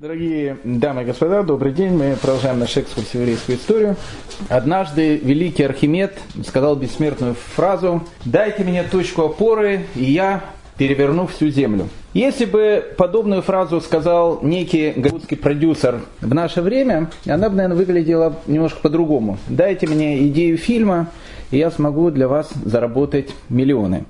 Дорогие дамы и господа, добрый день. Мы продолжаем наш экскурс в еврейскую историю. Однажды великий Архимед сказал бессмертную фразу «Дайте мне точку опоры, и я переверну всю землю». Если бы подобную фразу сказал некий голливудский продюсер в наше время, она бы, наверное, выглядела немножко по-другому. «Дайте мне идею фильма, и я смогу для вас заработать миллионы».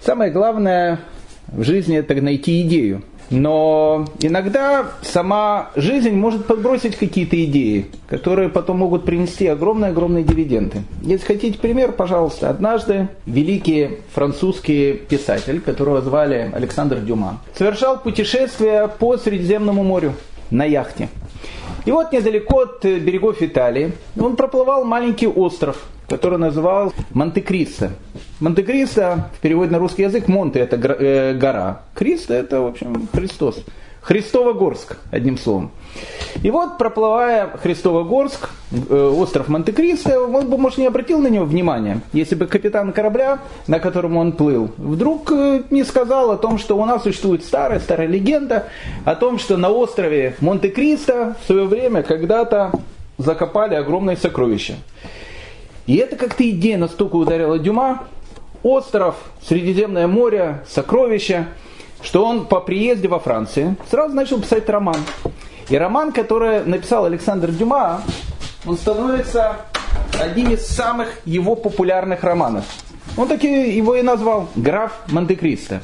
Самое главное в жизни – это найти идею – но иногда сама жизнь может подбросить какие-то идеи, которые потом могут принести огромные-огромные дивиденды. Если хотите пример, пожалуйста. Однажды великий французский писатель, которого звали Александр Дюма, совершал путешествие по Средиземному морю на яхте. И вот недалеко от берегов Италии он проплывал маленький остров, который называл Монте-Кристо. Монте-Кристо в переводе на русский язык Монте это э, гора, Кристо это, в общем, Христос. Христово-Горск, одним словом. И вот, проплывая Христово-Горск, э, остров Монте-Кристо, он бы, может, не обратил на него внимания, если бы капитан корабля, на котором он плыл, вдруг э, не сказал о том, что у нас существует старая, старая легенда, о том, что на острове Монте-Кристо в свое время когда-то закопали огромное сокровище. И это как-то идея настолько ударила Дюма, остров, Средиземное море, сокровища, что он по приезде во Франции сразу начал писать роман. И роман, который написал Александр Дюма, он становится одним из самых его популярных романов. Он таки его и назвал «Граф Монте-Кристо».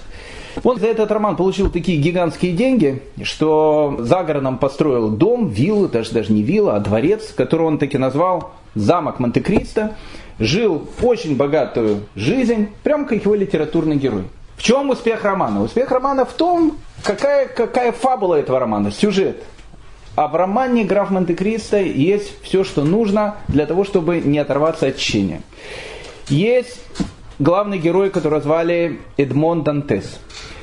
Он за этот роман получил такие гигантские деньги, что за городом построил дом, виллу, даже, даже не вилла, а дворец, который он таки назвал замок Монте-Кристо, жил очень богатую жизнь, прям как его литературный герой. В чем успех романа? Успех романа в том, какая, какая фабула этого романа, сюжет. А в романе «Граф Монте-Кристо» есть все, что нужно для того, чтобы не оторваться от чтения. Есть главный герой, которого звали Эдмон Дантес.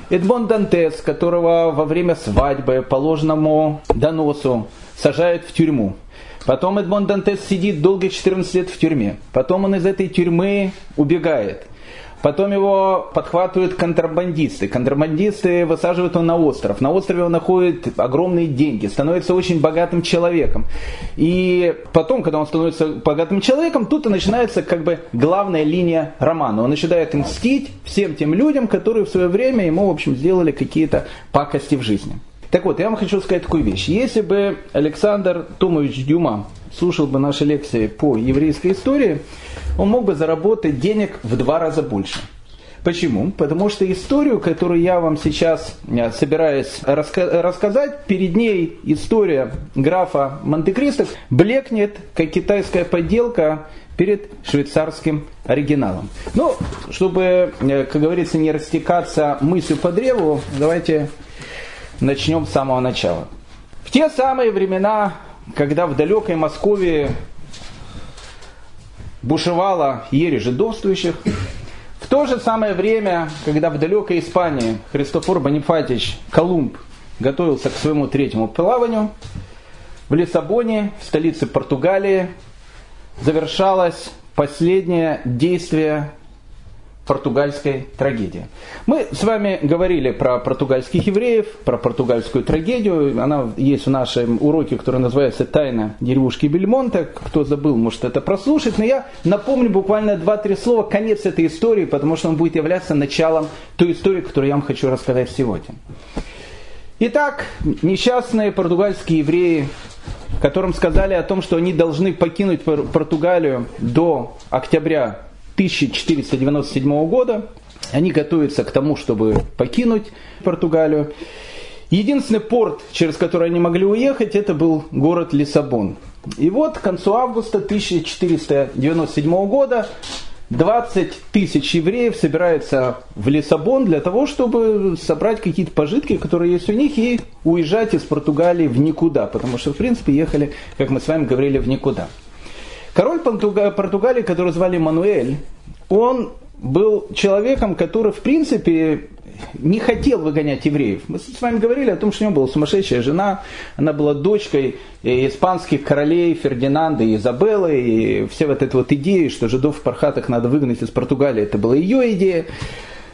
Эдмон Дантес, которого во время свадьбы по ложному доносу сажают в тюрьму. Потом Эдмон Дантес сидит долго 14 лет в тюрьме. Потом он из этой тюрьмы убегает. Потом его подхватывают контрабандисты. Контрабандисты высаживают его на остров. На острове он находит огромные деньги, становится очень богатым человеком. И потом, когда он становится богатым человеком, тут и начинается как бы главная линия романа. Он начинает мстить всем тем людям, которые в свое время ему, в общем, сделали какие-то пакости в жизни. Так вот, я вам хочу сказать такую вещь. Если бы Александр Томович Дюма слушал бы наши лекции по еврейской истории, он мог бы заработать денег в два раза больше. Почему? Потому что историю, которую я вам сейчас э, собираюсь раска- рассказать, перед ней история графа Монте-Кристо блекнет, как китайская подделка перед швейцарским оригиналом. Ну, чтобы, э, как говорится, не растекаться мыслью по древу, давайте начнем с самого начала. В те самые времена, когда в далекой Москве бушевала ере жидовствующих, в то же самое время, когда в далекой Испании Христофор Бонифатич Колумб готовился к своему третьему плаванию, в Лиссабоне, в столице Португалии, завершалось последнее действие португальской трагедии. Мы с вами говорили про португальских евреев, про португальскую трагедию. Она есть в нашем уроке, который называется «Тайна деревушки Бельмонта». Кто забыл, может это прослушать. Но я напомню буквально два-три слова, конец этой истории, потому что он будет являться началом той истории, которую я вам хочу рассказать сегодня. Итак, несчастные португальские евреи, которым сказали о том, что они должны покинуть Португалию до октября 1497 года. Они готовятся к тому, чтобы покинуть Португалию. Единственный порт, через который они могли уехать, это был город Лиссабон. И вот к концу августа 1497 года 20 тысяч евреев собираются в Лиссабон для того, чтобы собрать какие-то пожитки, которые есть у них, и уезжать из Португалии в никуда. Потому что, в принципе, ехали, как мы с вами говорили, в никуда. Король Португалии, который звали Мануэль, он был человеком, который, в принципе, не хотел выгонять евреев. Мы с вами говорили о том, что у него была сумасшедшая жена, она была дочкой испанских королей Фердинанда и Изабеллы, и все вот эта вот идея, что жидов в пархатах надо выгнать из Португалии, это была ее идея.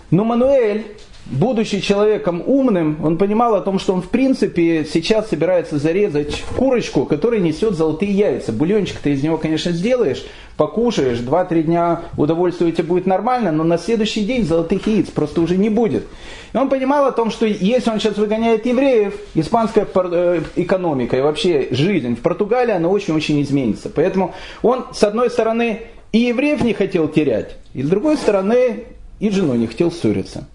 Но Мануэль будучи человеком умным, он понимал о том, что он в принципе сейчас собирается зарезать курочку, которая несет золотые яйца. Бульончик ты из него, конечно, сделаешь, покушаешь, 2-3 дня удовольствие у будет нормально, но на следующий день золотых яиц просто уже не будет. И он понимал о том, что если он сейчас выгоняет евреев, испанская э, экономика и вообще жизнь в Португалии, она очень-очень изменится. Поэтому он, с одной стороны, и евреев не хотел терять, и с другой стороны, и жену не хотел ссориться.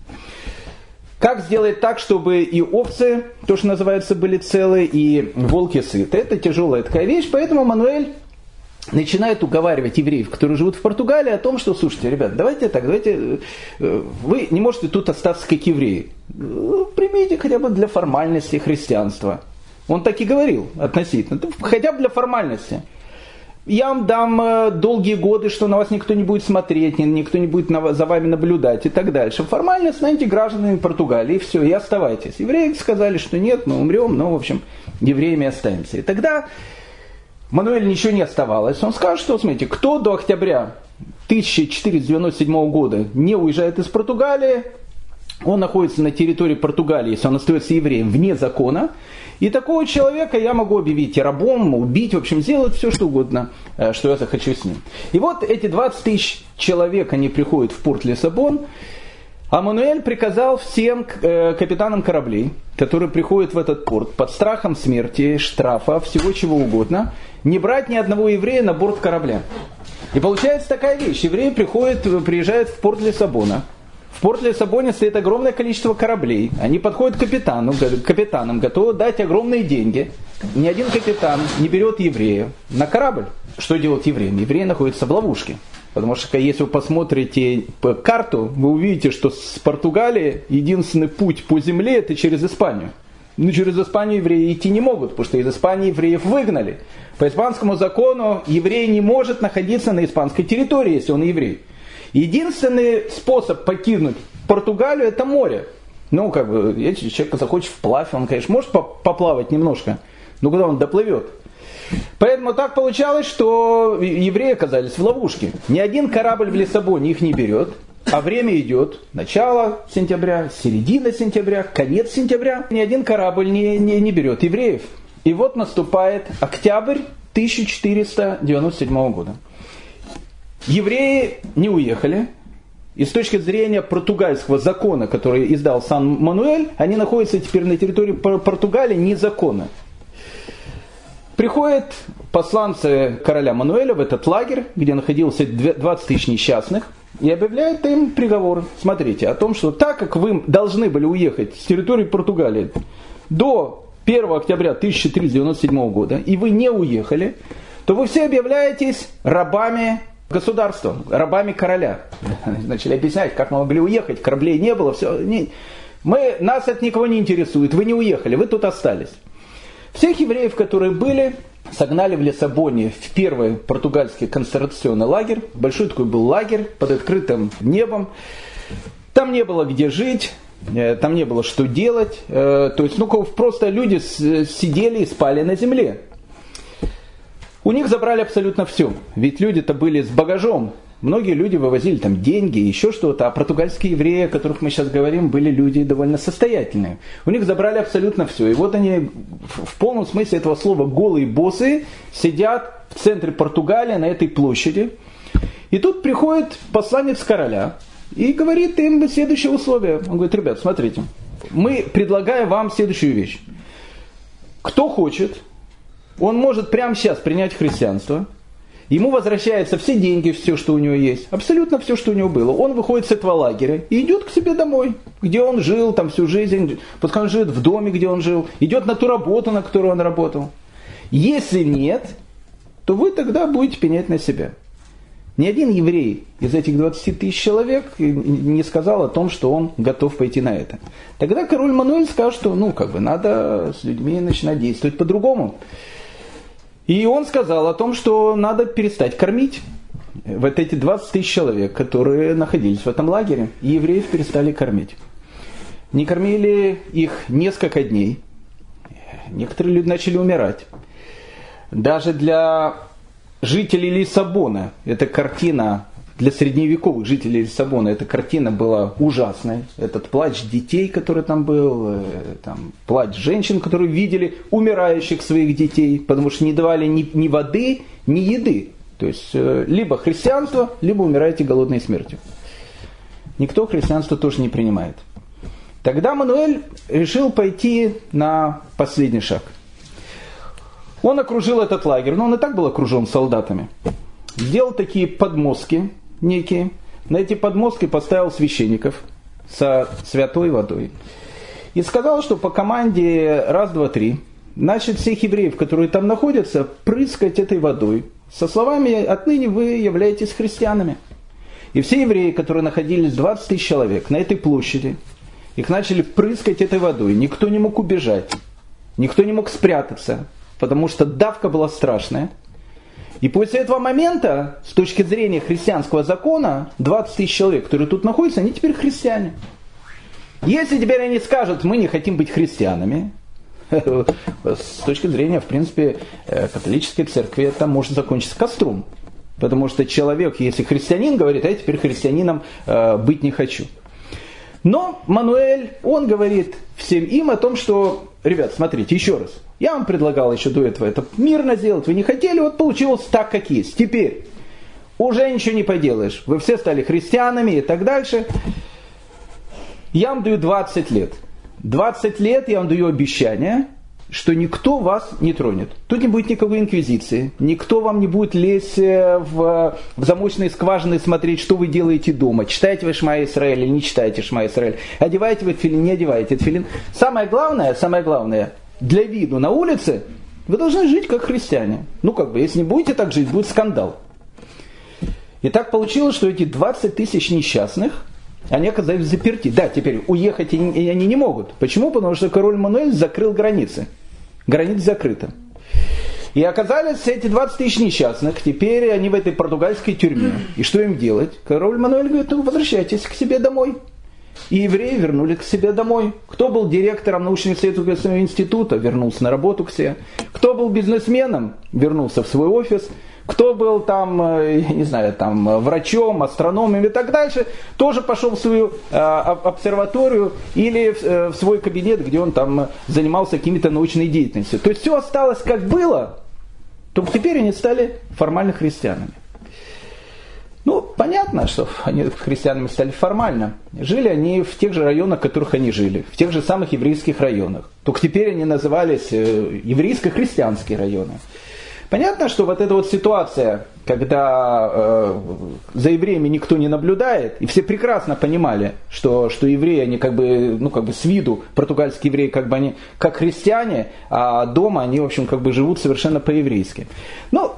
Как сделать так, чтобы и овцы, то, что называется, были целы, и волки сыты? Это тяжелая такая вещь, поэтому Мануэль начинает уговаривать евреев, которые живут в Португалии, о том, что, слушайте, ребят, давайте так, давайте, э, вы не можете тут остаться как евреи. Ну, примите хотя бы для формальности христианства. Он так и говорил относительно, хотя бы для формальности я вам дам э, долгие годы, что на вас никто не будет смотреть, никто не будет за вами наблюдать и так дальше. Формально станьте гражданами Португалии, и все, и оставайтесь. Евреи сказали, что нет, мы умрем, но, в общем, евреями останемся. И тогда Мануэль ничего не оставалось. Он скажет, что, смотрите, кто до октября 1497 года не уезжает из Португалии, он находится на территории Португалии, если он остается евреем, вне закона, и такого человека я могу объявить и рабом, убить, в общем, сделать все, что угодно, э, что я захочу с ним. И вот эти 20 тысяч человек, они приходят в порт Лиссабон, а Мануэль приказал всем э, капитанам кораблей, которые приходят в этот порт под страхом смерти, штрафа, всего чего угодно, не брать ни одного еврея на борт корабля. И получается такая вещь. Евреи приходят, приезжают в порт Лиссабона, в порт Лиссабоне стоит огромное количество кораблей. Они подходят к капитану, капитанам, готовы дать огромные деньги. Ни один капитан не берет еврея на корабль. Что делать евреям? Евреи находятся в ловушке. Потому что если вы посмотрите карту, вы увидите, что с Португалии единственный путь по земле это через Испанию. Ну, через Испанию евреи идти не могут, потому что из Испании евреев выгнали. По испанскому закону еврей не может находиться на испанской территории, если он еврей. Единственный способ покинуть Португалию это море. Ну, как бы, если человек захочет вплавь, он, конечно, может поплавать немножко, но куда он доплывет? Поэтому так получалось, что евреи оказались в ловушке. Ни один корабль в Лиссабоне их не берет, а время идет. Начало сентября, середина сентября, конец сентября. Ни один корабль не, не, не берет евреев. И вот наступает октябрь 1497 года. Евреи не уехали. И с точки зрения португальского закона, который издал Сан-Мануэль, они находятся теперь на территории Португалии незаконно. Приходят посланцы короля Мануэля в этот лагерь, где находилось 20 тысяч несчастных, и объявляют им приговор. Смотрите, о том, что так как вы должны были уехать с территории Португалии до 1 октября 1497 года, и вы не уехали, то вы все объявляетесь рабами государством, рабами короля. Начали объяснять, как мы могли уехать, кораблей не было, все. Не, мы, нас это никого не интересует, вы не уехали, вы тут остались. Всех евреев, которые были, согнали в Лиссабоне в первый португальский концентрационный лагерь. Большой такой был лагерь под открытым небом. Там не было где жить, э, там не было что делать. Э, то есть, ну, просто люди сидели и спали на земле. У них забрали абсолютно все. Ведь люди-то были с багажом. Многие люди вывозили там деньги, еще что-то, а португальские евреи, о которых мы сейчас говорим, были люди довольно состоятельные. У них забрали абсолютно все. И вот они в полном смысле этого слова голые боссы сидят в центре Португалии на этой площади. И тут приходит посланец короля и говорит им следующее условие. Он говорит, ребят, смотрите, мы предлагаем вам следующую вещь. Кто хочет, он может прямо сейчас принять христианство, ему возвращаются все деньги, все, что у него есть, абсолютно все, что у него было. Он выходит с этого лагеря и идет к себе домой, где он жил там всю жизнь, пускай он живет в доме, где он жил, идет на ту работу, на которую он работал. Если нет, то вы тогда будете пенять на себя. Ни один еврей из этих 20 тысяч человек не сказал о том, что он готов пойти на это. Тогда король Мануэль скажет, что ну, как бы надо с людьми начинать действовать по-другому. И он сказал о том, что надо перестать кормить вот эти 20 тысяч человек, которые находились в этом лагере. И евреев перестали кормить. Не кормили их несколько дней. Некоторые люди начали умирать. Даже для жителей Лиссабона эта картина для средневековых жителей Лиссабона эта картина была ужасной. Этот плач детей, который там был, э, там, плач женщин, которые видели умирающих своих детей, потому что не давали ни, ни воды, ни еды. То есть э, либо христианство, либо умираете голодной смертью. Никто христианство тоже не принимает. Тогда Мануэль решил пойти на последний шаг. Он окружил этот лагерь, но он и так был окружен солдатами. Сделал такие подмостки некие. На эти подмостки поставил священников со святой водой. И сказал, что по команде раз, два, три, начать всех евреев, которые там находятся, прыскать этой водой. Со словами «отныне вы являетесь христианами». И все евреи, которые находились, 20 тысяч человек, на этой площади, их начали прыскать этой водой. Никто не мог убежать, никто не мог спрятаться, потому что давка была страшная. И после этого момента, с точки зрения христианского закона, 20 тысяч человек, которые тут находятся, они теперь христиане. Если теперь они скажут, мы не хотим быть христианами, с точки зрения, в принципе, э, католической церкви, это может закончиться костром. Потому что человек, если христианин, говорит, а я теперь христианином э, быть не хочу. Но Мануэль, он говорит всем им о том, что, ребят, смотрите, еще раз, я вам предлагал еще до этого это мирно сделать, вы не хотели, вот получилось так, как есть. Теперь уже ничего не поделаешь, вы все стали христианами и так дальше. Я вам даю 20 лет. 20 лет я вам даю обещание, что никто вас не тронет. Тут не будет никакой инквизиции, никто вам не будет лезть э, в, в замочные скважины смотреть, что вы делаете дома. Читаете вы Шма Исраэль или не читаете Шма Исраэль. Одеваете вы филин, не одеваете филин. Самое главное, самое главное, для виду на улице вы должны жить как христиане. Ну как бы, если не будете так жить, будет скандал. И так получилось, что эти 20 тысяч несчастных, они оказались заперти. Да, теперь уехать они не могут. Почему? Потому что король Мануэль закрыл границы граница закрыта. И оказались эти 20 тысяч несчастных, теперь они в этой португальской тюрьме. И что им делать? Король Мануэль говорит, ну возвращайтесь к себе домой. И евреи вернули к себе домой. Кто был директором научно-исследовательского института, вернулся на работу к себе. Кто был бизнесменом, вернулся в свой офис кто был там, э, я не знаю, там врачом, астрономом и так дальше, тоже пошел в свою э, обсерваторию или э, в свой кабинет, где он там занимался какими-то научной деятельностью. То есть все осталось как было, только теперь они стали формально христианами. Ну, понятно, что они христианами стали формально. Жили они в тех же районах, в которых они жили, в тех же самых еврейских районах. Только теперь они назывались еврейско-христианские районы. Понятно, что вот эта вот ситуация, когда э, за евреями никто не наблюдает, и все прекрасно понимали, что, что евреи, они как бы, ну как бы с виду, португальские евреи, как бы они, как христиане, а дома они, в общем, как бы живут совершенно по-еврейски. Ну,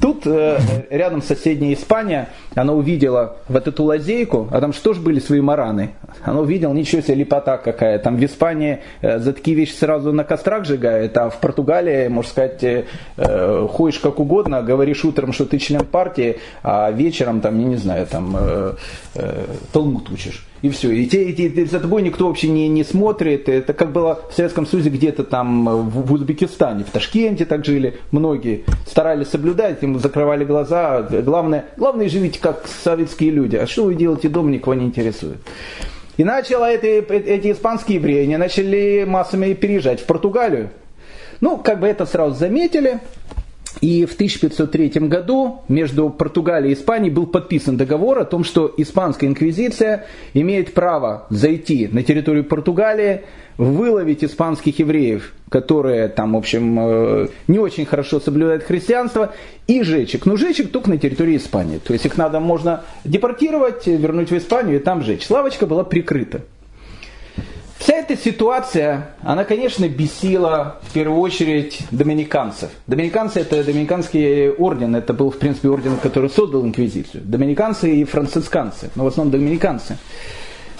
Тут э, рядом соседняя Испания, она увидела вот эту лазейку, а там что ж были свои мараны? Она увидела, ничего себе, лепота какая. Там в Испании э, за такие вещи сразу на кострах сжигают, а в Португалии, можно сказать, э, э, ходишь как угодно, говоришь утром, что ты член партии, а вечером, там, я не знаю, там, э, э, талмуд учишь и все. И, те, и, те, за тобой никто вообще не, не смотрит. Это как было в Советском Союзе где-то там в, в Узбекистане, в Ташкенте так жили многие. Старались соблюдать, им закрывали глаза. Главное, главное живите как советские люди. А что вы делаете дома, никого не интересует. И начало эти, эти испанские евреи, они начали массами переезжать в Португалию. Ну, как бы это сразу заметили, и в 1503 году между Португалией и Испанией был подписан договор о том, что Испанская инквизиция имеет право зайти на территорию Португалии, выловить испанских евреев, которые там, в общем, э, не очень хорошо соблюдают христианство, и жечь их. Но жечь их только на территории Испании. То есть их надо, можно депортировать, вернуть в Испанию и там жечь. Лавочка была прикрыта. Вся эта ситуация, она, конечно, бесила в первую очередь доминиканцев. Доминиканцы это доминиканский орден, это был, в принципе, орден, который создал инквизицию. Доминиканцы и францисканцы, но в основном доминиканцы.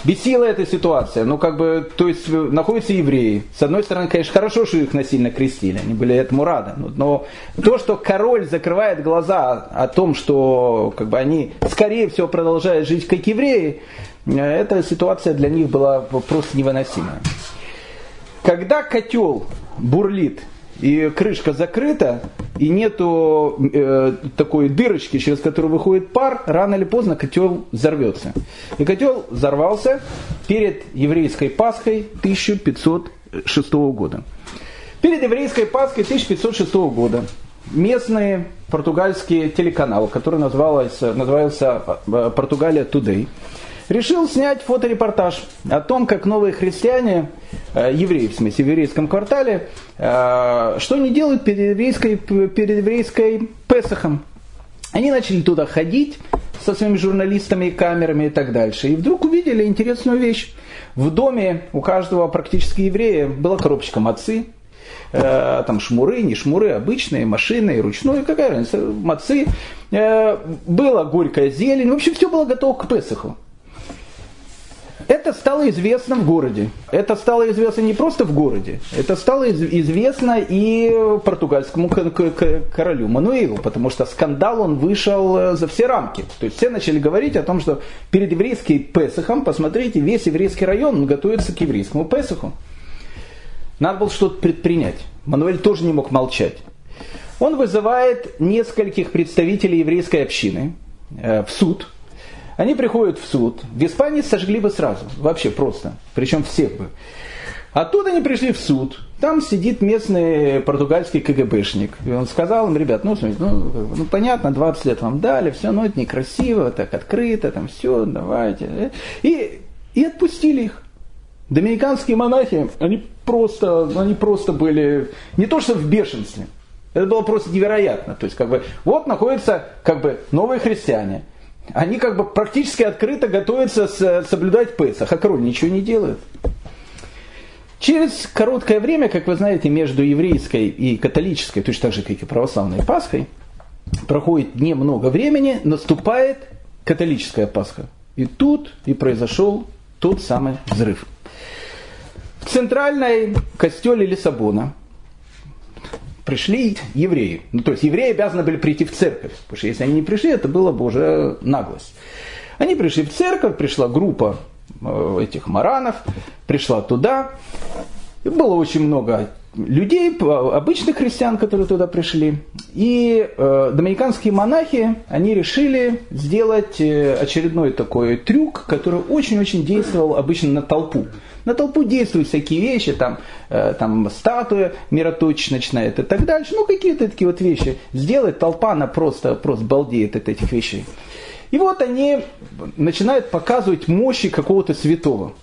Бесила эта ситуация, ну как бы, то есть находятся евреи. С одной стороны, конечно, хорошо, что их насильно крестили, они были этому рады. Но то, что король закрывает глаза о том, что как бы, они, скорее всего, продолжают жить как евреи, эта ситуация для них была просто невыносимая. Когда котел бурлит и крышка закрыта, и нету э, такой дырочки, через которую выходит пар, рано или поздно котел взорвется. И котел взорвался перед еврейской Пасхой 1506 года. Перед еврейской Пасхой 1506 года местные португальские телеканалы, который назывался, назывался э, «Португалия Today», решил снять фоторепортаж о том, как новые христиане, э, евреи, в смысле, в еврейском квартале, э, что они делают перед еврейской, перед еврейской Песохом. Они начали туда ходить со своими журналистами и камерами и так дальше. И вдруг увидели интересную вещь. В доме у каждого практически еврея была коробочка мацы, э, там шмуры, не шмуры, обычные, машины, ручной, какая разница, мацы. Э, была горькая зелень, в общем, все было готово к Песоху. Это стало известно в городе. Это стало известно не просто в городе, это стало известно и португальскому королю Мануилу, потому что скандал он вышел э, за все рамки. То есть все начали говорить о том, что перед еврейским Песохом, посмотрите, весь еврейский район готовится к еврейскому Песоху. Надо было что-то предпринять. Мануэль тоже не мог молчать. Он вызывает нескольких представителей еврейской общины э, в суд – они приходят в суд. В Испании сожгли бы сразу. Вообще просто. Причем всех бы. Оттуда они пришли в суд. Там сидит местный португальский КГБшник. И он сказал им, ребят, ну, смотрите, ну, ну понятно, 20 лет вам дали, все, но это некрасиво, так открыто, там все, давайте. И, и отпустили их. Доминиканские монахи, они просто, они просто были не то что в бешенстве, это было просто невероятно. То есть, как бы, вот находятся как бы новые христиане, они как бы практически открыто готовятся соблюдать Песах, а король ничего не делает. Через короткое время, как вы знаете, между еврейской и католической, точно так же, как и православной Пасхой, проходит немного времени, наступает католическая Пасха. И тут и произошел тот самый взрыв. В центральной костеле Лиссабона пришли евреи. Ну, то есть евреи обязаны были прийти в церковь, потому что если они не пришли, это было бы уже наглость. Они пришли в церковь, пришла группа э, этих маранов, пришла туда. И было очень много людей, обычных христиан, которые туда пришли. И э, доминиканские монахи, они решили сделать э, очередной такой трюк, который очень-очень действовал обычно на толпу. На толпу действуют всякие вещи, там, э, там статуя мироточечная и так дальше. Ну, какие-то такие вот вещи. Сделать толпа, она просто, просто балдеет от этих вещей. И вот они начинают показывать мощи какого-то святого.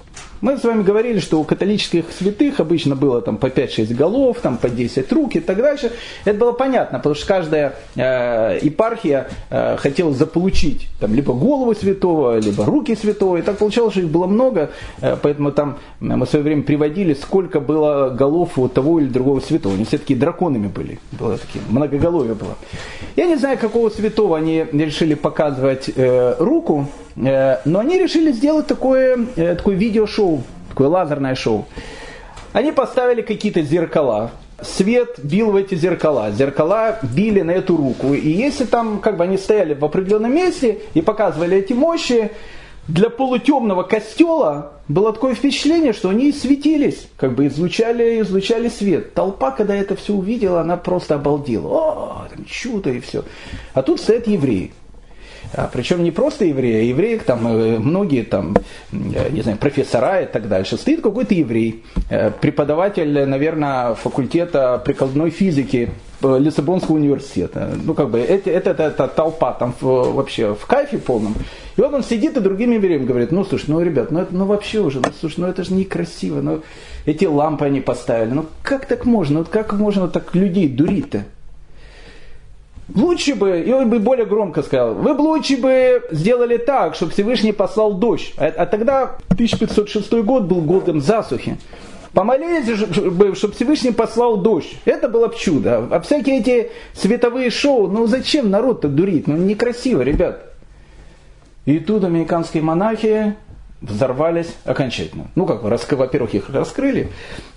Мы с вами говорили, что у католических святых обычно было там по 5-6 голов, там по 10 рук и так дальше. Это было понятно, потому что каждая э, епархия э, хотела заполучить там, либо голову святого, либо руки святого. И так получалось, что их было много, э, поэтому там мы в свое время приводили, сколько было голов у того или другого святого. Они все такие драконами были, было такие, многоголовие было. Я не знаю, какого святого они решили показывать э, руку, Э, но они решили сделать такое, э, такое видеошоу, такое лазерное шоу. Они поставили какие-то зеркала, свет бил в эти зеркала, зеркала били на эту руку. И если там как бы они стояли в определенном месте и показывали эти мощи, для полутемного костела было такое впечатление, что они светились, как бы излучали, излучали свет. Толпа, когда это все увидела, она просто обалдела. О, там чудо и все. А тут стоят евреи. А, причем не просто евреи, а евреи, там э, многие там, э, не знаю, профессора и так дальше. Стоит какой-то еврей, э, преподаватель, наверное, факультета прикладной физики Лиссабонского университета. Ну, как бы, это, это, это, это толпа там в, вообще в кайфе полном. И вот он сидит и другим евреям говорит, ну, слушай, ну, ребят, ну, это, ну, вообще уже, ну, слушай, ну, это же некрасиво, ну, эти лампы они поставили, ну, как так можно, вот как можно так людей дурить-то? Лучше бы, и он бы более громко сказал, вы бы лучше бы сделали так, чтобы Всевышний послал дождь. А, а тогда 1506 год был годом засухи. Помолились бы, чтобы Всевышний послал дождь. Это было бы чудо. А всякие эти световые шоу, ну зачем народ-то дурить? Ну некрасиво, ребят. И тут американские монахи взорвались окончательно. Ну, как бы, во-первых, их раскрыли,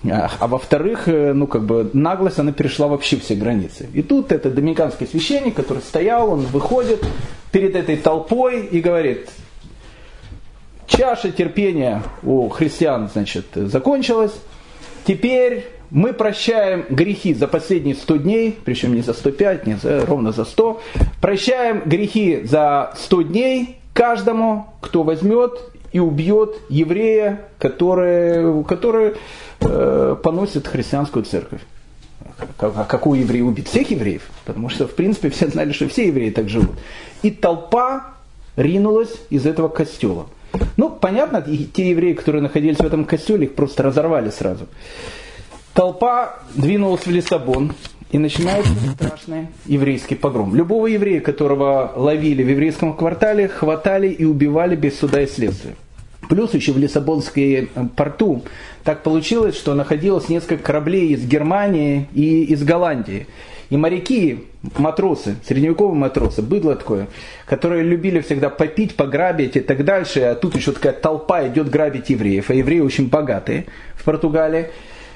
а, а во-вторых, э, ну, как бы, наглость, она перешла вообще все границы. И тут этот доминиканский священник, который стоял, он выходит перед этой толпой и говорит, чаша терпения у христиан, значит, закончилась, теперь мы прощаем грехи за последние 100 дней, причем не за 105, не за, ровно за 100. Прощаем грехи за 100 дней каждому, кто возьмет и убьет еврея, который, который э, поносит христианскую церковь. А какого еврея убить? Всех евреев? Потому что, в принципе, все знали, что все евреи так живут. И толпа ринулась из этого костела. Ну, понятно, и те евреи, которые находились в этом костеле, их просто разорвали сразу. Толпа двинулась в Лиссабон, и начинается страшный еврейский погром. Любого еврея, которого ловили в еврейском квартале, хватали и убивали без суда и следствия. Плюс еще в Лиссабонской э, порту так получилось, что находилось несколько кораблей из Германии и из Голландии. И моряки, матросы, средневековые матросы, быдло такое, которые любили всегда попить, пограбить и так дальше, а тут еще такая толпа идет грабить евреев, а евреи очень богатые в Португалии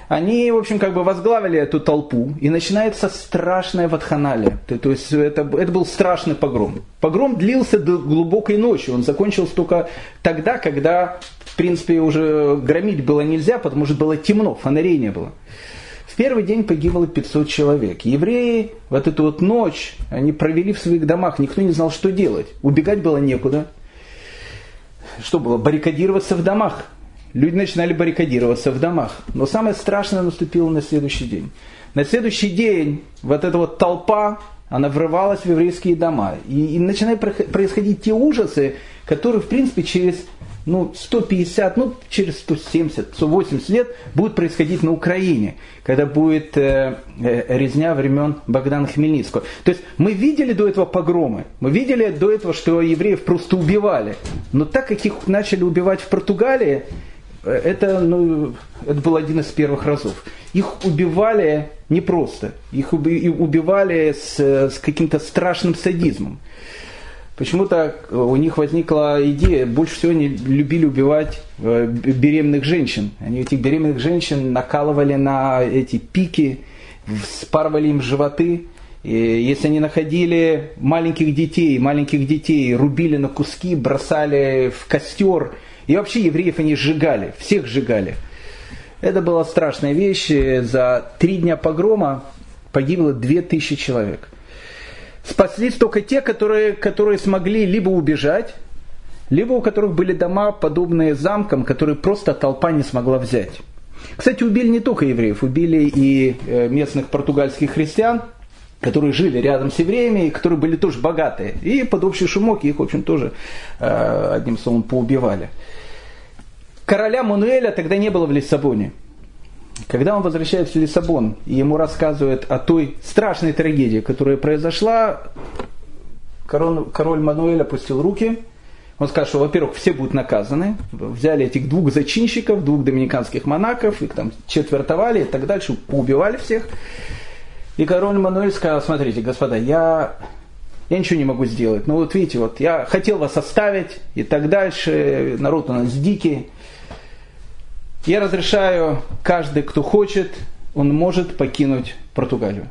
они, в общем, как бы возглавили эту толпу, и начинается страшная ватханалия. То есть это, это был страшный погром. Погром длился до глубокой ночи, он закончился только тогда, когда, в принципе, уже громить было нельзя, потому что было темно, фонарей не было. В первый день погибло 500 человек. Евреи вот эту вот ночь они провели в своих домах, никто не знал, что делать. Убегать было некуда. Что было? Баррикадироваться в домах. Люди начинали баррикадироваться в домах. Но самое страшное наступило на следующий день. На следующий день вот эта вот толпа, она врывалась в еврейские дома. И, и начинают происходить те ужасы, которые, в принципе, через ну, 150, ну, через 170, 180 лет будут происходить на Украине, когда будет э, э, резня времен Богдана Хмельницкого. То есть мы видели до этого погромы, мы видели до этого, что евреев просто убивали. Но так как их начали убивать в Португалии, это, ну, это был один из первых разов. Их убивали не просто, их убивали с, с каким-то страшным садизмом. Почему-то у них возникла идея, больше всего они любили убивать э, беременных женщин. Они этих беременных женщин накалывали на эти пики, спарывали им животы. И если они находили маленьких детей, маленьких детей рубили на куски, бросали в костер – и вообще евреев они сжигали, всех сжигали. Это была страшная вещь. За три дня погрома погибло две тысячи человек. Спаслись только те, которые, которые смогли либо убежать, либо у которых были дома, подобные замкам, которые просто толпа не смогла взять. Кстати, убили не только евреев, убили и э, местных португальских христиан, которые жили рядом с евреями, и которые были тоже богатые. И под общий шумок их, в общем, тоже, э, одним словом, поубивали. Короля Мануэля тогда не было в Лиссабоне. Когда он возвращается в Лиссабон, и ему рассказывают о той страшной трагедии, которая произошла, король, король Мануэль опустил руки. Он сказал, что, во-первых, все будут наказаны. Взяли этих двух зачинщиков, двух доминиканских монахов, их там четвертовали и так дальше, поубивали всех. И король Мануэль сказал, смотрите, господа, я, я ничего не могу сделать. Ну вот видите, вот я хотел вас оставить и так дальше. Народ у нас дикий. Я разрешаю, каждый, кто хочет, он может покинуть Португалию.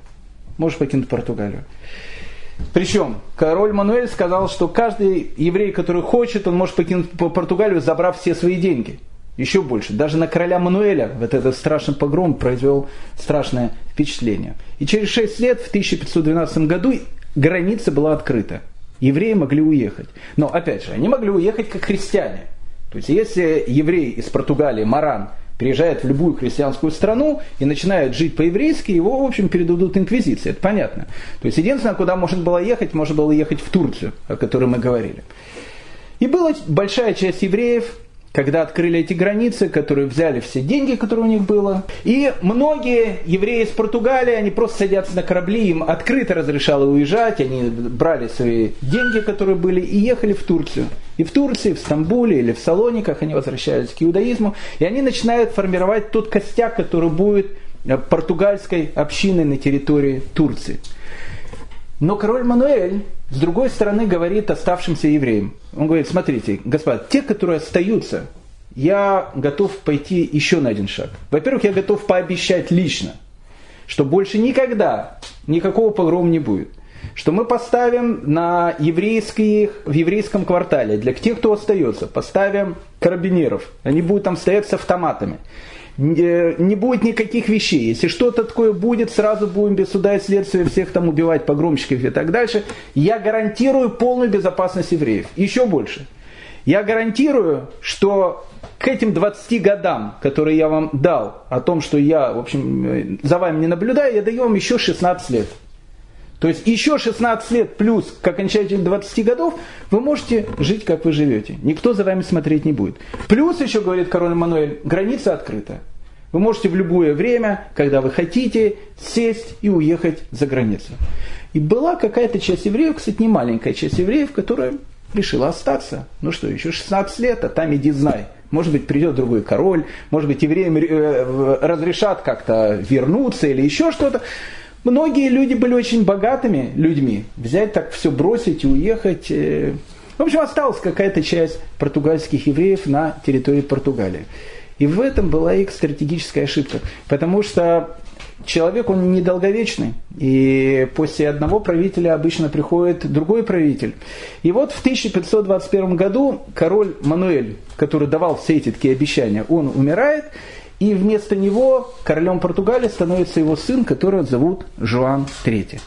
Может покинуть Португалию. Причем король Мануэль сказал, что каждый еврей, который хочет, он может покинуть Португалию, забрав все свои деньги. Еще больше. Даже на короля Мануэля вот этот страшный погром произвел страшное впечатление. И через 6 лет, в 1512 году, граница была открыта. Евреи могли уехать. Но, опять же, они могли уехать как христиане. То есть, если еврей из Португалии, Маран, приезжает в любую христианскую страну и начинает жить по-еврейски, его, в общем, передадут инквизиции, это понятно. То есть, единственное, куда можно было ехать, можно было ехать в Турцию, о которой мы говорили. И была большая часть евреев, когда открыли эти границы, которые взяли все деньги, которые у них было. И многие евреи из Португалии, они просто садятся на корабли, им открыто разрешало уезжать, они брали свои деньги, которые были, и ехали в Турцию. И в Турции, в Стамбуле или в Салониках они возвращались к иудаизму, и они начинают формировать тот костяк, который будет португальской общиной на территории Турции. Но король Мануэль, с другой стороны, говорит оставшимся евреям. Он говорит, смотрите, господа, те, которые остаются, я готов пойти еще на один шаг. Во-первых, я готов пообещать лично, что больше никогда никакого погрома не будет. Что мы поставим на еврейских, в еврейском квартале, для тех, кто остается, поставим карабинеров. Они будут там стоять с автоматами. Не будет никаких вещей. Если что-то такое будет, сразу будем без суда и следствия всех там убивать, погромщиков и так дальше. Я гарантирую полную безопасность евреев. Еще больше. Я гарантирую, что к этим 20 годам, которые я вам дал, о том, что я, в общем, за вами не наблюдаю, я даю вам еще 16 лет. То есть еще 16 лет плюс к окончанию 20 годов вы можете жить, как вы живете. Никто за вами смотреть не будет. Плюс еще, говорит король Мануэль, граница открыта. Вы можете в любое время, когда вы хотите, сесть и уехать за границу. И была какая-то часть евреев, кстати, не маленькая часть евреев, которая решила остаться. Ну что, еще 16 лет, а там иди знай. Может быть, придет другой король, может быть, евреям э, разрешат как-то вернуться или еще что-то. Многие люди были очень богатыми людьми. Взять так все бросить и уехать. Э, в общем, осталась какая-то часть португальских евреев на территории Португалии. И в этом была их стратегическая ошибка. Потому что человек, он недолговечный. И после одного правителя обычно приходит другой правитель. И вот в 1521 году король Мануэль, который давал все эти такие обещания, он умирает. И вместо него королем Португалии становится его сын, которого зовут Жуан III.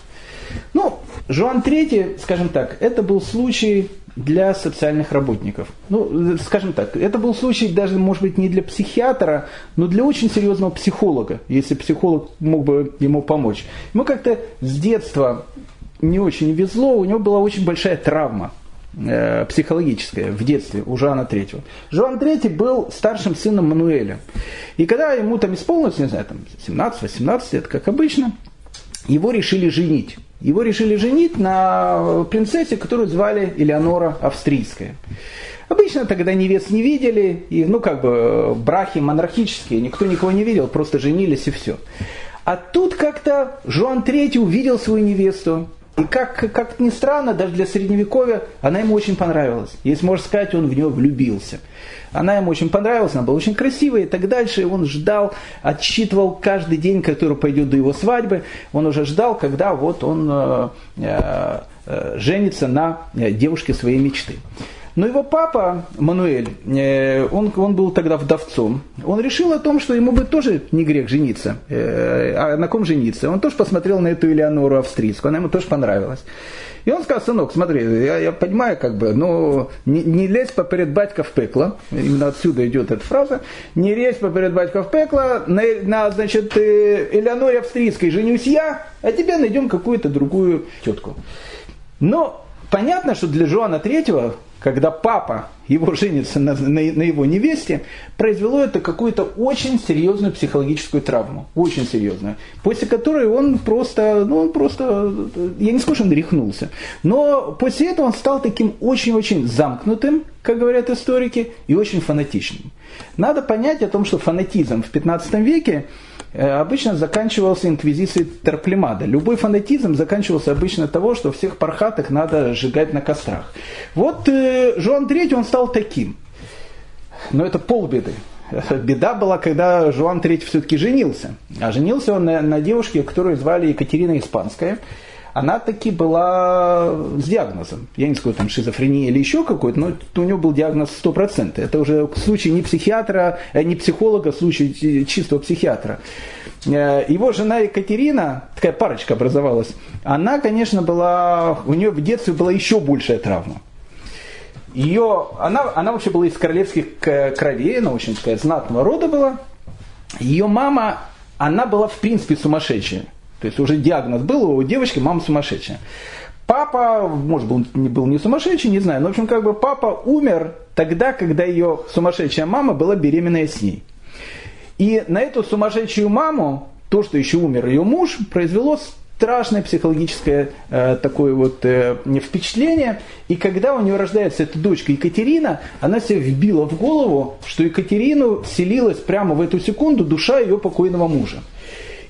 Ну, Жуан III, скажем так, это был случай для социальных работников. Ну, скажем так, это был случай даже, может быть, не для психиатра, но для очень серьезного психолога, если психолог мог бы ему помочь. Ему как-то с детства не очень везло, у него была очень большая травма э, психологическое в детстве у Жана Третьего. Жан Третий был старшим сыном Мануэля. И когда ему там исполнилось, не знаю, там 17-18 лет, как обычно, его решили женить. Его решили женить на принцессе, которую звали Элеонора Австрийская. Обычно тогда невест не видели, и, ну, как бы, браки монархические, никто никого не видел, просто женились и все. А тут как-то Жуан III увидел свою невесту, и как, как ни странно, даже для средневековья она ему очень понравилась. Если можно сказать, он в нее влюбился. Она ему очень понравилась, она была очень красивая и так дальше. И он ждал, отсчитывал каждый день, который пойдет до его свадьбы. Он уже ждал, когда вот он э, э, э женится на э, девушке своей мечты. Но его папа, Мануэль, э, он, он был тогда вдовцом, он решил о том, что ему бы тоже не грех жениться. Э, а на ком жениться? Он тоже посмотрел на эту Элеонору австрийскую, она ему тоже понравилась. И он сказал, сынок, смотри, я, я понимаю, как бы, но не, не лезь поперед батька в пекло, именно отсюда идет эта фраза, не лезь поперед батька в пекло, на, на значит, э, Элеоноре австрийской женюсь я, а тебе найдем какую-то другую тетку. Но понятно, что для Жоана Третьего когда папа его женится на, на, на его невесте, произвело это какую-то очень серьезную психологическую травму. Очень серьезную. После которой он просто, ну он просто, я не скажу, что он рехнулся, но после этого он стал таким очень-очень замкнутым, как говорят историки, и очень фанатичным. Надо понять о том, что фанатизм в 15 веке обычно заканчивался инквизицией Терплемада. Любой фанатизм заканчивался обычно того, что всех пархатых надо сжигать на кострах. Вот э, Жуан III, он стал таким. Но это полбеды. Беда была, когда Жуан III все-таки женился. А женился он на, на девушке, которую звали Екатерина Испанская она таки была с диагнозом. Я не скажу, там шизофрения или еще какой-то, но у него был диагноз 100%. Это уже случай не психиатра, э, не психолога, случай чистого психиатра. Э, его жена Екатерина, такая парочка образовалась, она, конечно, была, у нее в детстве была еще большая травма. Ее, она, она вообще была из королевских кровей, она очень такая знатного рода была. Ее мама, она была в принципе сумасшедшая. То есть уже диагноз был у девочки, мама сумасшедшая. Папа, может быть, он был не сумасшедший, не знаю, но в общем как бы папа умер тогда, когда ее сумасшедшая мама была беременная с ней. И на эту сумасшедшую маму, то, что еще умер ее муж, произвело страшное психологическое э, такое вот э, впечатление. И когда у нее рождается эта дочка Екатерина, она себе вбила в голову, что Екатерину селилась прямо в эту секунду душа ее покойного мужа.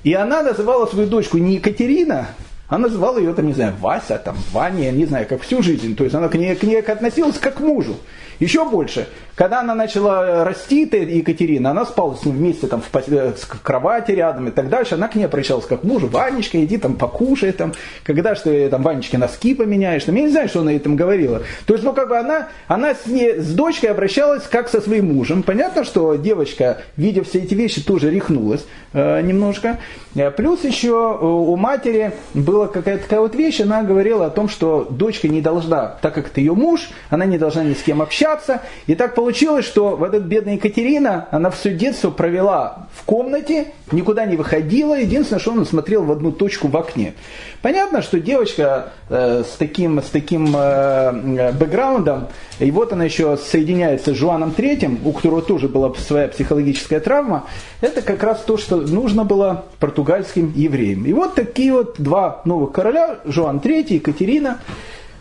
И она называла свою дочку не Екатерина, Она называла ее, там, не знаю, Вася, там, Ваня, не знаю, как всю жизнь. То есть она к ней, к ней относилась как к мужу. Еще больше, когда она начала расти, Екатерина, она спала с ним вместе там, в, в кровати рядом и так дальше, она к ней обращалась как мужу, Ванечка, иди там покушай, там, когда что ты там Ванечке носки поменяешь, там, я не знаю, что она ей там говорила. То есть, ну, как бы она, она с, ней, с дочкой обращалась как со своим мужем. Понятно, что девочка, видя все эти вещи, тоже рехнулась э, немножко. Э, плюс еще э, у матери была какая-то такая вот вещь, она говорила о том, что дочка не должна, так как это ее муж, она не должна ни с кем общаться. И так получилось, что вот эта бедная Екатерина, она все детство провела в комнате, никуда не выходила, единственное, что она смотрела в одну точку в окне. Понятно, что девочка э, с таким, с таким э, бэкграундом, и вот она еще соединяется с Жуаном Третьим, у которого тоже была своя психологическая травма, это как раз то, что нужно было португальским евреям. И вот такие вот два новых короля, Жуан Третий, Екатерина,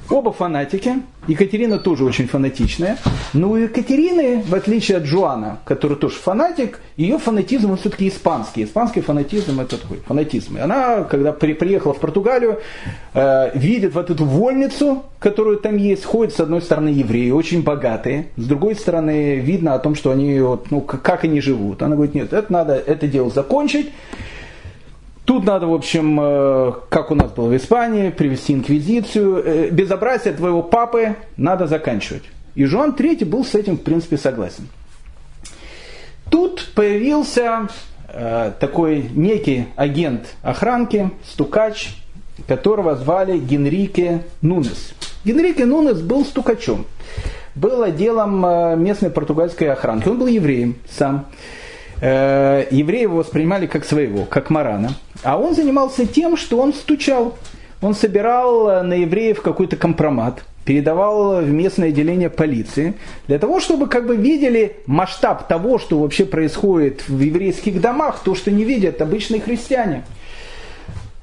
Оба фанатики. Екатерина тоже очень фанатичная. Но у Екатерины, в отличие от Жуана, который тоже фанатик, ее фанатизм он все-таки испанский. Испанский фанатизм это такой фанатизм. И она, когда при, приехала в Португалию, э, видит вот эту вольницу, которую там есть, ходит с одной стороны евреи, очень богатые, с другой стороны видно о том, что они, вот, ну, как они живут. Она говорит, нет, это надо это дело закончить. Тут надо, в общем, э, как у нас было в Испании, привести инквизицию. Э, безобразие твоего папы надо заканчивать. И Жуан III был с этим, в принципе, согласен. Тут появился э, такой некий агент охранки, стукач, которого звали Генрике Нунес. Генрике Нунес был стукачом. Был отделом местной португальской охранки. Он был евреем сам. Евреи его воспринимали как своего, как Марана. А он занимался тем, что он стучал. Он собирал э, на евреев какой-то компромат, передавал в местное отделение полиции, для того, чтобы как бы видели масштаб того, что вообще происходит в еврейских домах, то, что не видят обычные христиане.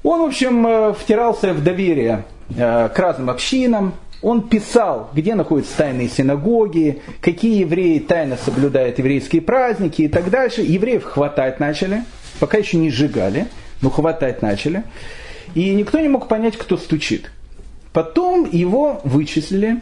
Он, в общем, э, втирался в доверие к разным общинам, он писал, где находятся тайные синагоги, какие евреи тайно соблюдают еврейские праздники и так дальше. Евреев хватать начали, пока еще не сжигали, но хватать начали. И никто не мог понять, кто стучит. Потом его вычислили,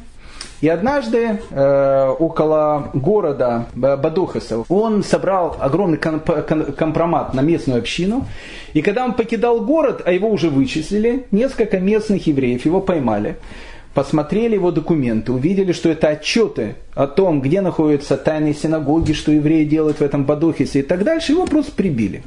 и однажды э, около города Бадухаса он собрал огромный компромат на местную общину. И когда он покидал город, а его уже вычислили, несколько местных евреев его поймали посмотрели его документы, увидели, что это отчеты о том, где находятся тайные синагоги, что евреи делают в этом Бадохисе и так дальше, его просто прибили.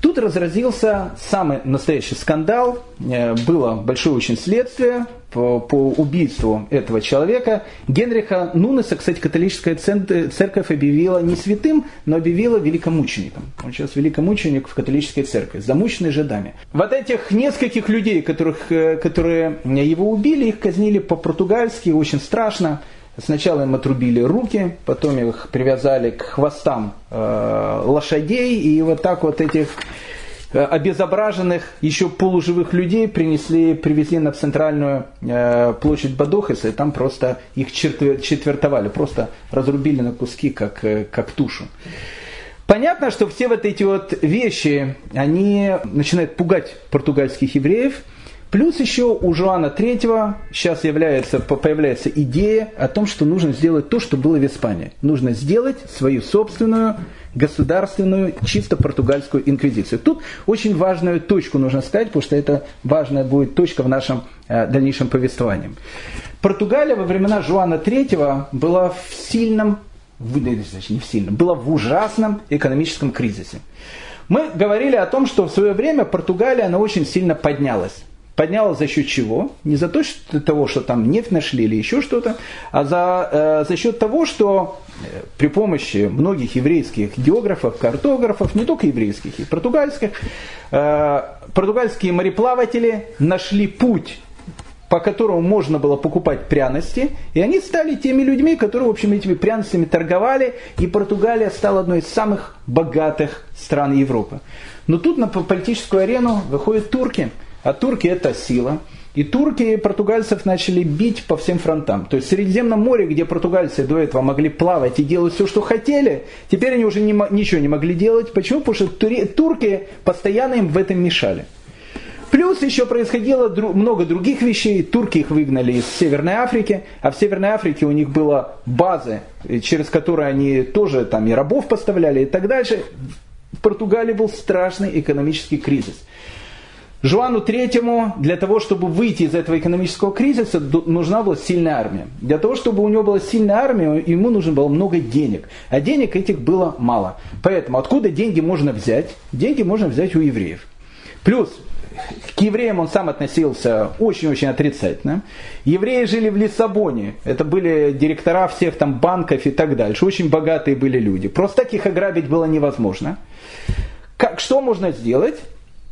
Тут разразился самый настоящий скандал, э, было большое очень следствие по, по убийству этого человека. Генриха Нунеса, кстати, католическая церковь объявила не святым, но объявила великомучеником. Он сейчас великомученик в католической церкви, замученный жидами. Вот этих нескольких людей, которых, э, которые его убили, их казнили по-португальски, очень страшно. Сначала им отрубили руки, потом их привязали к хвостам э, лошадей, и вот так вот этих обезображенных, еще полуживых людей принесли, привезли на центральную э, площадь Бадохеса, и там просто их четвертовали, просто разрубили на куски, как, э, как тушу. Понятно, что все вот эти вот вещи, они начинают пугать португальских евреев – Плюс еще у Жуана III сейчас является, появляется идея о том, что нужно сделать то, что было в Испании. Нужно сделать свою собственную государственную, чисто португальскую инквизицию. Тут очень важную точку нужно ставить, потому что это важная будет точка в нашем э, дальнейшем повествовании. Португалия во времена Жуана III была в сильном, значит, не в сильном, была в ужасном экономическом кризисе. Мы говорили о том, что в свое время Португалия, она очень сильно поднялась. Поднялась за счет чего? Не за то, что, того, что там нефть нашли или еще что-то, а за, э, за счет того, что при помощи многих еврейских географов, картографов, не только еврейских, и португальских, э, португальские мореплаватели нашли путь по которому можно было покупать пряности, и они стали теми людьми, которые, в общем, этими пряностями торговали, и Португалия стала одной из самых богатых стран Европы. Но тут на политическую арену выходят турки – а турки это сила. И турки португальцев начали бить по всем фронтам. То есть в Средиземном море, где португальцы до этого могли плавать и делать все, что хотели, теперь они уже не, ничего не могли делать. Почему? Потому что турки постоянно им в этом мешали. Плюс еще происходило много других вещей. Турки их выгнали из Северной Африки, а в Северной Африке у них была база, через которую они тоже там и рабов поставляли и так дальше. В Португалии был страшный экономический кризис. Жуану Третьему для того, чтобы выйти из этого экономического кризиса, нужна была сильная армия. Для того, чтобы у него была сильная армия, ему нужно было много денег. А денег этих было мало. Поэтому откуда деньги можно взять? Деньги можно взять у евреев. Плюс к евреям он сам относился очень-очень отрицательно. Евреи жили в Лиссабоне. Это были директора всех там банков и так дальше. Очень богатые были люди. Просто так их ограбить было невозможно. Как, что можно сделать?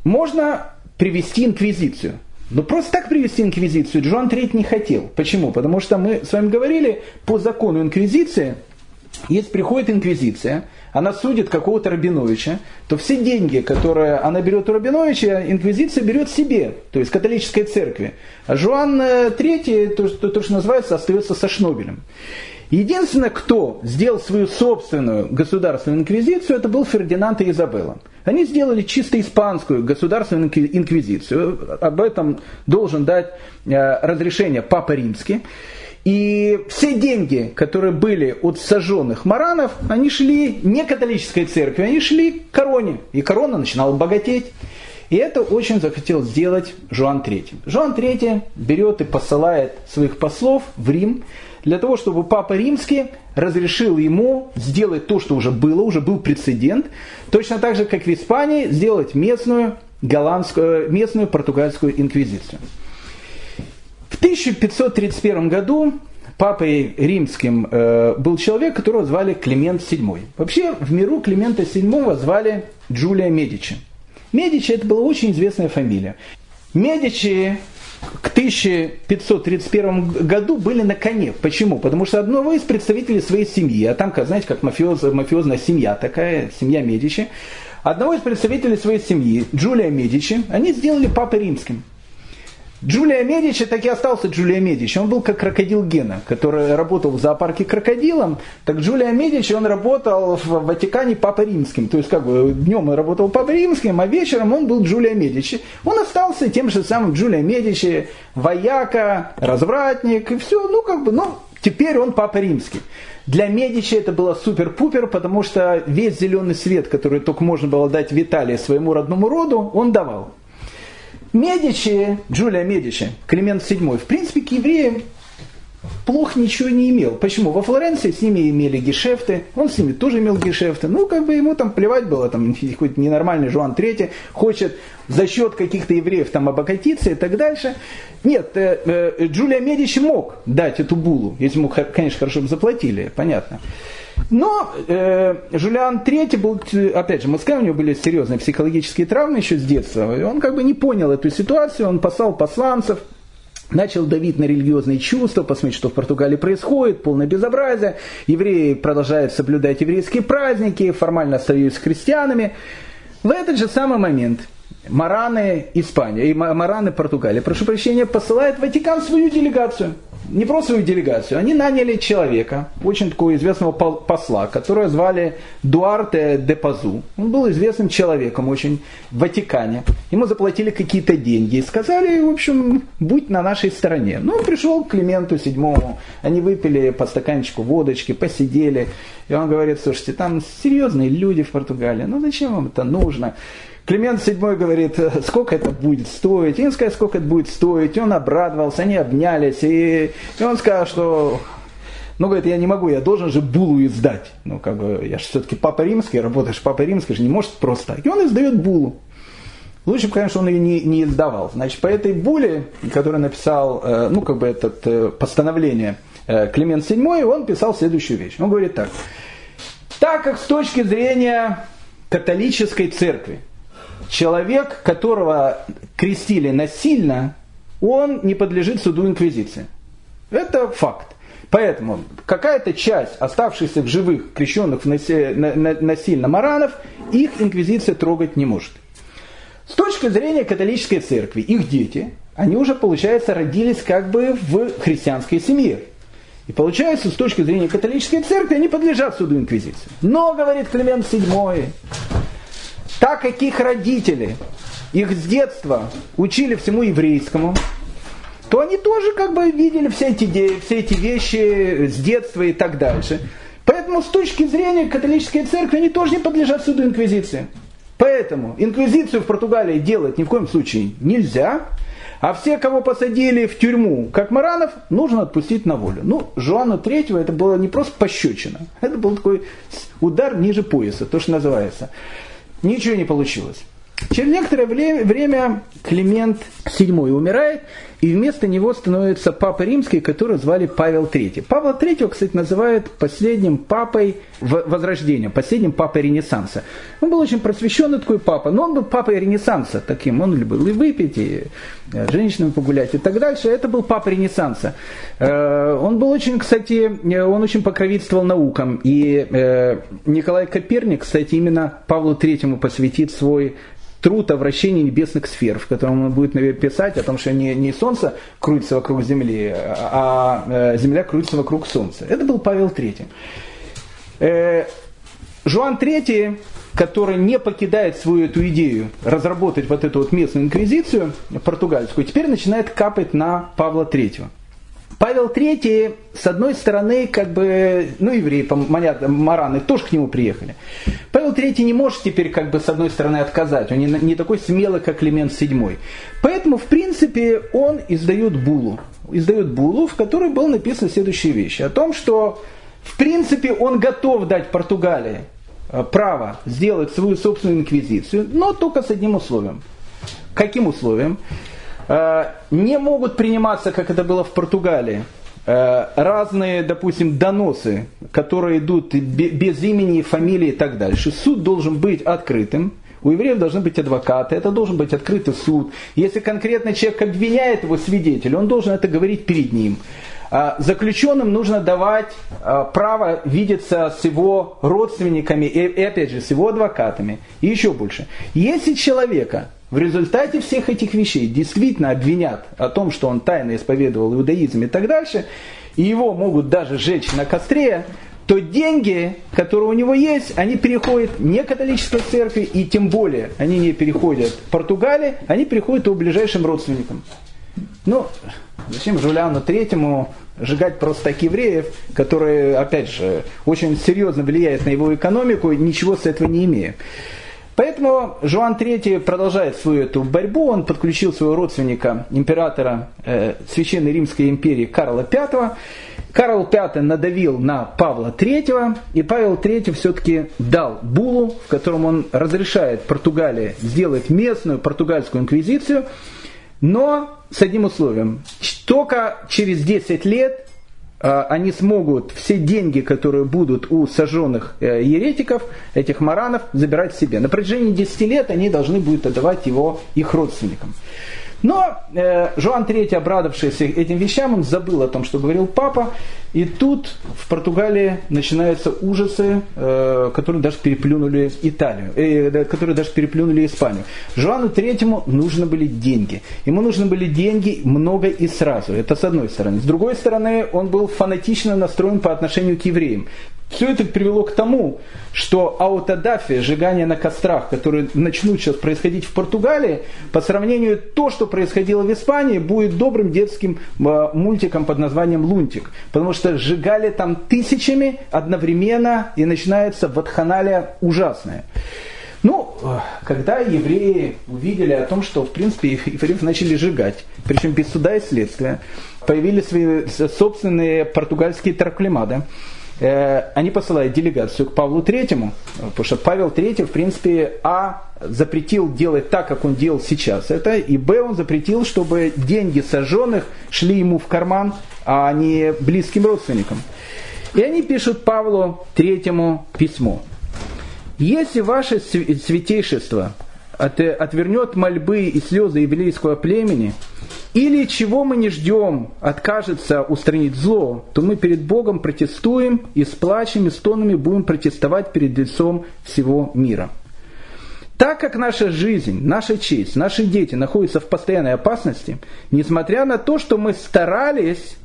Можно привести инквизицию. Но просто так привести инквизицию Джоан III не хотел. Почему? Потому что мы с вами говорили, по закону инквизиции, если приходит инквизиция, она судит какого-то Рабиновича, то все деньги, которые она берет у Рабиновича, инквизиция берет себе, то есть католической церкви. А Жуан III, то, то, то что называется, остается со Шнобелем. Единственное, кто сделал свою собственную государственную инквизицию, это был Фердинанд и Изабелла. Они сделали чисто испанскую государственную инквизицию. Об этом должен дать э, разрешение Папа Римский. И все деньги, которые были от сожженных маранов, они шли не католической церкви, они шли к короне. И корона начинала богатеть. И это очень захотел сделать Жуан III. Жуан III берет и посылает своих послов в Рим для того, чтобы Папа Римский разрешил ему сделать то, что уже было, уже был прецедент, точно так же, как в Испании, сделать местную, голландскую, местную португальскую инквизицию. В 1531 году папой римским э, был человек, которого звали Климент VII. Вообще в миру Климента VII звали Джулия Медичи. Медичи это была очень известная фамилия. Медичи к 1531 году были на коне. Почему? Потому что одного из представителей своей семьи, а там, знаете, как мафиоз, мафиозная семья такая, семья Медичи, одного из представителей своей семьи, Джулия Медичи, они сделали папой римским. Джулия Медичи так и остался Джулия Медичи. Он был как крокодил Гена, который работал в зоопарке крокодилом. Так Джулия Медичи, он работал в Ватикане Папой Римским. То есть как бы днем он работал Папой Римским, а вечером он был Джулия Медичи. Он остался тем же самым Джулия Медичи, вояка, развратник и все. Ну как бы, ну теперь он Папа Римский. Для Медичи это было супер-пупер, потому что весь зеленый свет, который только можно было дать Виталии своему родному роду, он давал. Медичи, Джулия Медичи, Климент VII, в принципе, к евреям плохо ничего не имел. Почему? Во Флоренции с ними имели гешефты, он с ними тоже имел гешефты. Ну, как бы ему там плевать было, там какой-то ненормальный Жуан III хочет за счет каких-то евреев там обогатиться и так дальше. Нет, э, э, Джулия Медичи мог дать эту булу, если ему, конечно, хорошо бы заплатили, понятно. Но э, Жулиан III был, опять же, Москва, у него были серьезные психологические травмы еще с детства. И он как бы не понял эту ситуацию, он послал посланцев, начал давить на религиозные чувства, посмотреть, что в Португалии происходит, полное безобразие. Евреи продолжают соблюдать еврейские праздники, формально остаются христианами. В этот же самый момент Мараны Испания и Мараны Португалия, прошу прощения, посылает в Ватикан свою делегацию – не просто свою делегацию, они наняли человека, очень такого известного посла, которого звали Дуарте де Пазу. Он был известным человеком очень в Ватикане. Ему заплатили какие-то деньги и сказали, в общем, будь на нашей стороне. Ну, он пришел к Клименту седьмому, они выпили по стаканчику водочки, посидели. И он говорит, слушайте, там серьезные люди в Португалии, ну зачем вам это нужно? Климент VII говорит, сколько это будет стоить. И он сколько это будет стоить. И он обрадовался, они обнялись. И, и он сказал, что ну, говорит, я не могу, я должен же булу издать. Ну, как бы, я же все-таки папа римский, работаешь папа римский, же не может просто. И он издает булу. Лучше бы, конечно, он ее не, не издавал. Значит, по этой буле, которую написал, э, ну, как бы, это э, постановление э, Климент VII, он писал следующую вещь. Он говорит так. Так как с точки зрения католической церкви, человек, которого крестили насильно, он не подлежит суду инквизиции. Это факт. Поэтому какая-то часть оставшихся в живых крещенных насильно маранов, их инквизиция трогать не может. С точки зрения католической церкви, их дети, они уже, получается, родились как бы в христианской семье. И получается, с точки зрения католической церкви, они подлежат суду инквизиции. Но, говорит Климент VII, так как их родители их с детства учили всему еврейскому, то они тоже как бы видели все эти, все эти вещи с детства и так дальше. Поэтому с точки зрения католической церкви они тоже не подлежат суду инквизиции. Поэтому инквизицию в Португалии делать ни в коем случае нельзя, а все, кого посадили в тюрьму, как Маранов, нужно отпустить на волю. Ну, Жуану Третьего это было не просто пощечина, это был такой удар ниже пояса, то, что называется. Ничего не получилось. Через некоторое время Климент VII умирает, и вместо него становится папа римский, который звали Павел III. Павла III, кстати, называют последним папой Возрождения, последним папой Ренессанса. Он был очень просвещенный такой папа, но он был папой Ренессанса таким. Он любил и выпить, и э, женщинами погулять и так дальше. Это был папа Ренессанса. Э, он был очень, кстати, э, он очень покровительствовал наукам. И Николай Коперник, кстати, именно Павлу III посвятит свой труд о вращении небесных сфер, в котором он будет наверное, писать о том, что не, не Солнце крутится вокруг Земли, а, а Земля крутится вокруг Солнца. Это был Павел III. Э, Жуан III, который не покидает свою эту идею разработать вот эту вот местную инквизицию португальскую, теперь начинает капать на Павла III. Павел III, с одной стороны, как бы, ну, евреи, понятно, мараны тоже к нему приехали. Павел III не может теперь, как бы, с одной стороны, отказать. Он не, не такой смелый, как Климент VII. Поэтому, в принципе, он издает булу. Издает булу, в которой было написано следующие вещи. О том, что, в принципе, он готов дать Португалии э, право сделать свою собственную инквизицию, но только с одним условием. Каким условием? Э, не могут приниматься, как это было в Португалии, э, разные, допустим, доносы, которые идут без имени, фамилии и так дальше. Суд должен быть открытым. У евреев должны быть адвокаты, это должен быть открытый суд. Если конкретный человек обвиняет его свидетеля, он должен это говорить перед ним. А заключенным нужно давать а, право видеться с его родственниками и, опять же, с его адвокатами. И еще больше. Если человека в результате всех этих вещей действительно обвинят о том, что он тайно исповедовал иудаизм и так дальше, и его могут даже сжечь на костре, то деньги, которые у него есть, они переходят не католической церкви, и тем более они не переходят в Португалии, они переходят его ближайшим родственникам. Ну, зачем Жулиану Третьему сжигать просто так евреев, которые, опять же, очень серьезно влияют на его экономику, ничего с этого не имея. Поэтому Жуан III продолжает свою эту борьбу. Он подключил своего родственника, императора э, Священной Римской империи Карла V. Карл V надавил на Павла III, и Павел III все-таки дал булу, в котором он разрешает Португалии сделать местную португальскую инквизицию, но с одним условием. Только через 10 лет а, они смогут все деньги, которые будут у сожженных э, еретиков, этих маранов, забирать себе. На протяжении 10 лет они должны будут отдавать его их родственникам. Но э, Жуан III, обрадовавшийся этим вещам, он забыл о том, что говорил папа. И тут в Португалии начинаются ужасы, э, которые даже переплюнули Италию, э, которые даже переплюнули Испанию. Жуану III нужны были деньги. Ему нужны были деньги много и сразу. Это с одной стороны. С другой стороны, он был фанатично настроен по отношению к евреям. Все это привело к тому, что аутодафия, сжигание на кострах, которые начнут сейчас происходить в Португалии, по сравнению то, что происходило в Испании, будет добрым детским э, мультиком под названием «Лунтик». Потому что сжигали там тысячами одновременно, и начинается ватханалия ужасная. Ну, э, когда евреи увидели о том, что, в принципе, евреев начали сжигать, причем без суда и следствия, появились свои собственные португальские тарклимады, Э, они посылают делегацию к Павлу Третьему, потому что Павел Третий, в принципе, а запретил делать так, как он делал сейчас это, и б он запретил, чтобы деньги сожженных шли ему в карман, а не близким родственникам. И они пишут Павлу Третьему письмо. Если ваше святейшество отвернет мольбы и слезы еврейского племени – или чего мы не ждем, откажется устранить зло, то мы перед Богом протестуем и с плачем и стонами будем протестовать перед лицом всего мира. Так как наша жизнь, наша честь, наши дети находятся в постоянной опасности, несмотря на то, что мы старались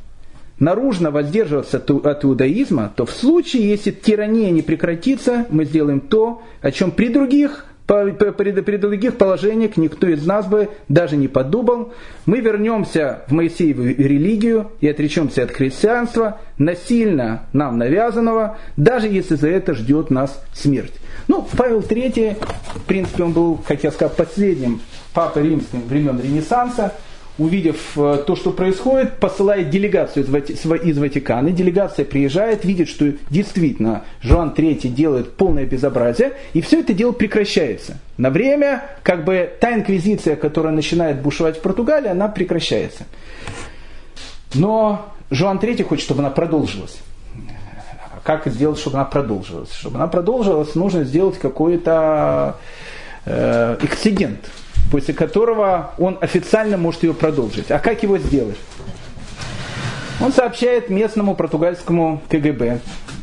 наружно воздерживаться от иудаизма, то в случае, если тирания не прекратится, мы сделаем то, о чем при других при других положениях никто из нас бы даже не подумал. Мы вернемся в Моисееву религию и отречемся от христианства, насильно нам навязанного, даже если за это ждет нас смерть. Ну, Павел III, в принципе, он был, как я сказал, последним папой римским времен Ренессанса – увидев э, то, что происходит, посылает делегацию из Ватикана. Делегация приезжает, видит, что действительно Жуан III делает полное безобразие, и все это дело прекращается. На время, как бы, та инквизиция, которая начинает бушевать в Португалии, она прекращается. Но Жуан III хочет, чтобы она продолжилась. Как сделать, чтобы она продолжилась? Чтобы она продолжилась, нужно сделать какой-то э, эксцидент – после которого он официально может ее продолжить. А как его сделать? Он сообщает местному португальскому КГБ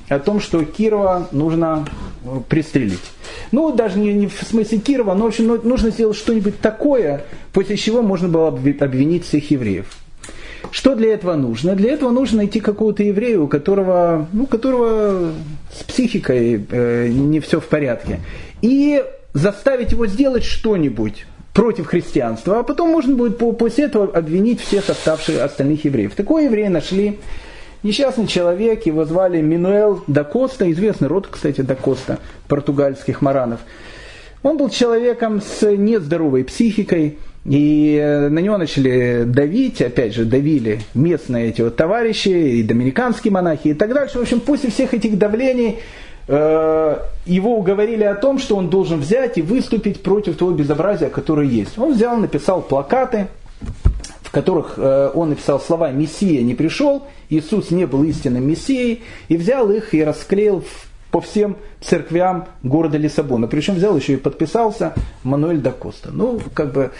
о том, что Кирова нужно э, пристрелить. Ну, даже не, не в смысле Кирова, но в общем, ну, нужно сделать что-нибудь такое, после чего можно было обвинить всех евреев. Что для этого нужно? Для этого нужно найти какого-то еврея, у которого, ну, которого с психикой э, не все в порядке. И заставить его сделать что-нибудь против христианства, а потом можно будет после этого обвинить всех оставших остальных евреев. Такой еврея нашли несчастный человек, его звали Минуэл да Коста, известный род, кстати, да Коста, португальских маранов. Он был человеком с нездоровой психикой, и э, на него начали давить, опять же, давили местные эти вот товарищи, и доминиканские монахи, и так дальше. В общем, после всех этих давлений его уговорили о том, что он должен взять и выступить против того безобразия, которое есть. Он взял, написал плакаты, в которых э, он написал слова «Мессия не пришел», «Иисус не был истинным Мессией», и взял их и расклеил по всем церквям города Лиссабона. Причем взял еще и подписался Мануэль да Коста. Ну, как бы э,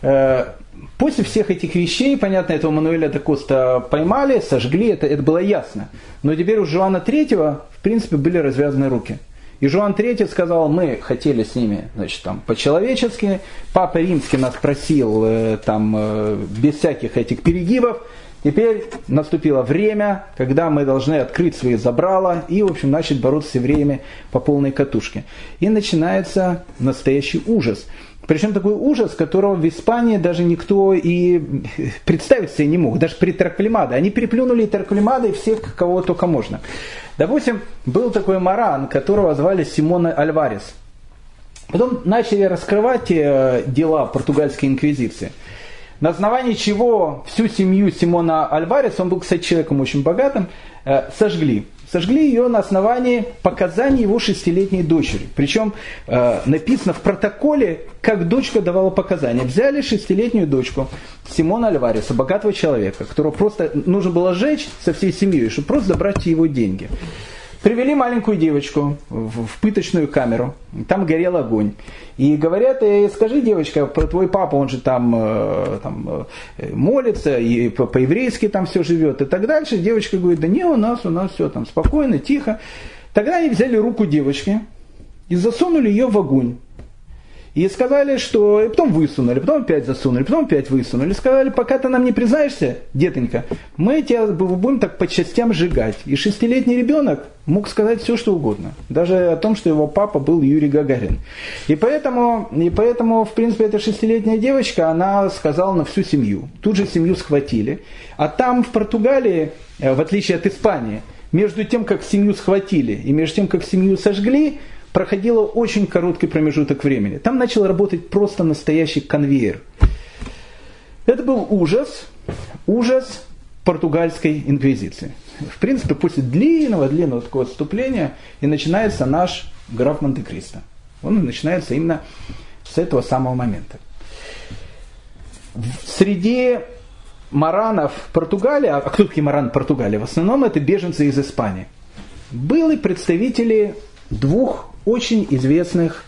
После всех этих вещей, понятно, этого Мануэля де Коста поймали, сожгли, это, это было ясно. Но теперь у Жуана Третьего, в принципе, были развязаны руки. И Жуан Третий сказал, мы хотели с ними, значит, там, по-человечески. Папа Римский нас просил, э, там, э, без всяких этих перегибов. Теперь наступило время, когда мы должны открыть свои забрала и, в общем, начать бороться с евреями по полной катушке. И начинается настоящий ужас – причем такой ужас, которого в Испании даже никто и представить себе не мог. Даже при Тарквалимаде. Они переплюнули Тарквалимада и всех, кого только можно. Допустим, был такой маран, которого звали Симона Альварес. Потом начали раскрывать э, дела португальской инквизиции. На основании чего всю семью Симона Альвареса, он был, кстати, человеком очень богатым, э, сожгли сожгли ее на основании показаний его шестилетней дочери. Причем э, написано в протоколе, как дочка давала показания. Взяли шестилетнюю дочку Симона Альвареса, богатого человека, которого просто нужно было сжечь со всей семьей, чтобы просто забрать его деньги. Привели маленькую девочку в, пыточную камеру, там горел огонь. И говорят, э, скажи, девочка, про твой папа, он же там, э, там э, молится, и по-еврейски там все живет и так дальше. Девочка говорит, да не, у нас, у нас все там спокойно, тихо. Тогда они взяли руку девочки и засунули ее в огонь. И сказали, что... И потом высунули, потом опять засунули, потом опять высунули. Сказали, пока ты нам не признаешься, детонька, мы тебя будем так по частям сжигать. И шестилетний ребенок мог сказать все, что угодно. Даже о том, что его папа был Юрий Гагарин. И поэтому, и поэтому в принципе, эта шестилетняя девочка, она сказала на всю семью. Тут же семью схватили. А там, в Португалии, э, в отличие от Испании, между тем, как семью схватили и между тем, как семью сожгли, проходило очень короткий промежуток времени. Там начал работать просто настоящий конвейер. Это был ужас, ужас португальской инквизиции. В принципе, после длинного-длинного такого отступления и начинается наш граф Монте-Кристо. Он начинается именно с этого самого момента. Среди маранов Португалии, а кто такие мараны Португалии? В основном это беженцы из Испании. Были представители двух очень известных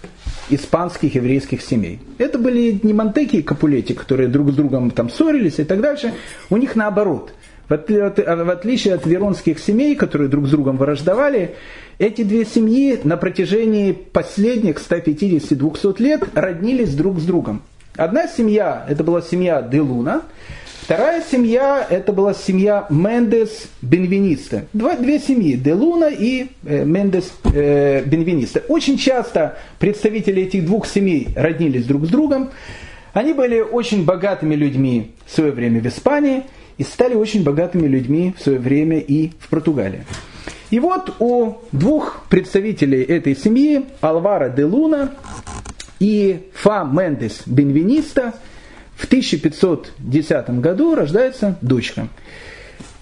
испанских еврейских семей. Это были не Монтеки и Капулети, которые друг с другом там ссорились и так дальше. У них наоборот. В отличие от веронских семей, которые друг с другом враждовали, эти две семьи на протяжении последних 150-200 лет роднились друг с другом. Одна семья, это была семья Делуна, вторая семья, это была семья Мендес Бенвениста. Две семьи, Де Луна и э, Мендес э, Бенвениста. Очень часто представители этих двух семей роднились друг с другом. Они были очень богатыми людьми в свое время в Испании и стали очень богатыми людьми в свое время и в Португалии. И вот у двух представителей этой семьи, Алвара де Луна и Фа Мендес Бенвениста, в 1510 году рождается дочка.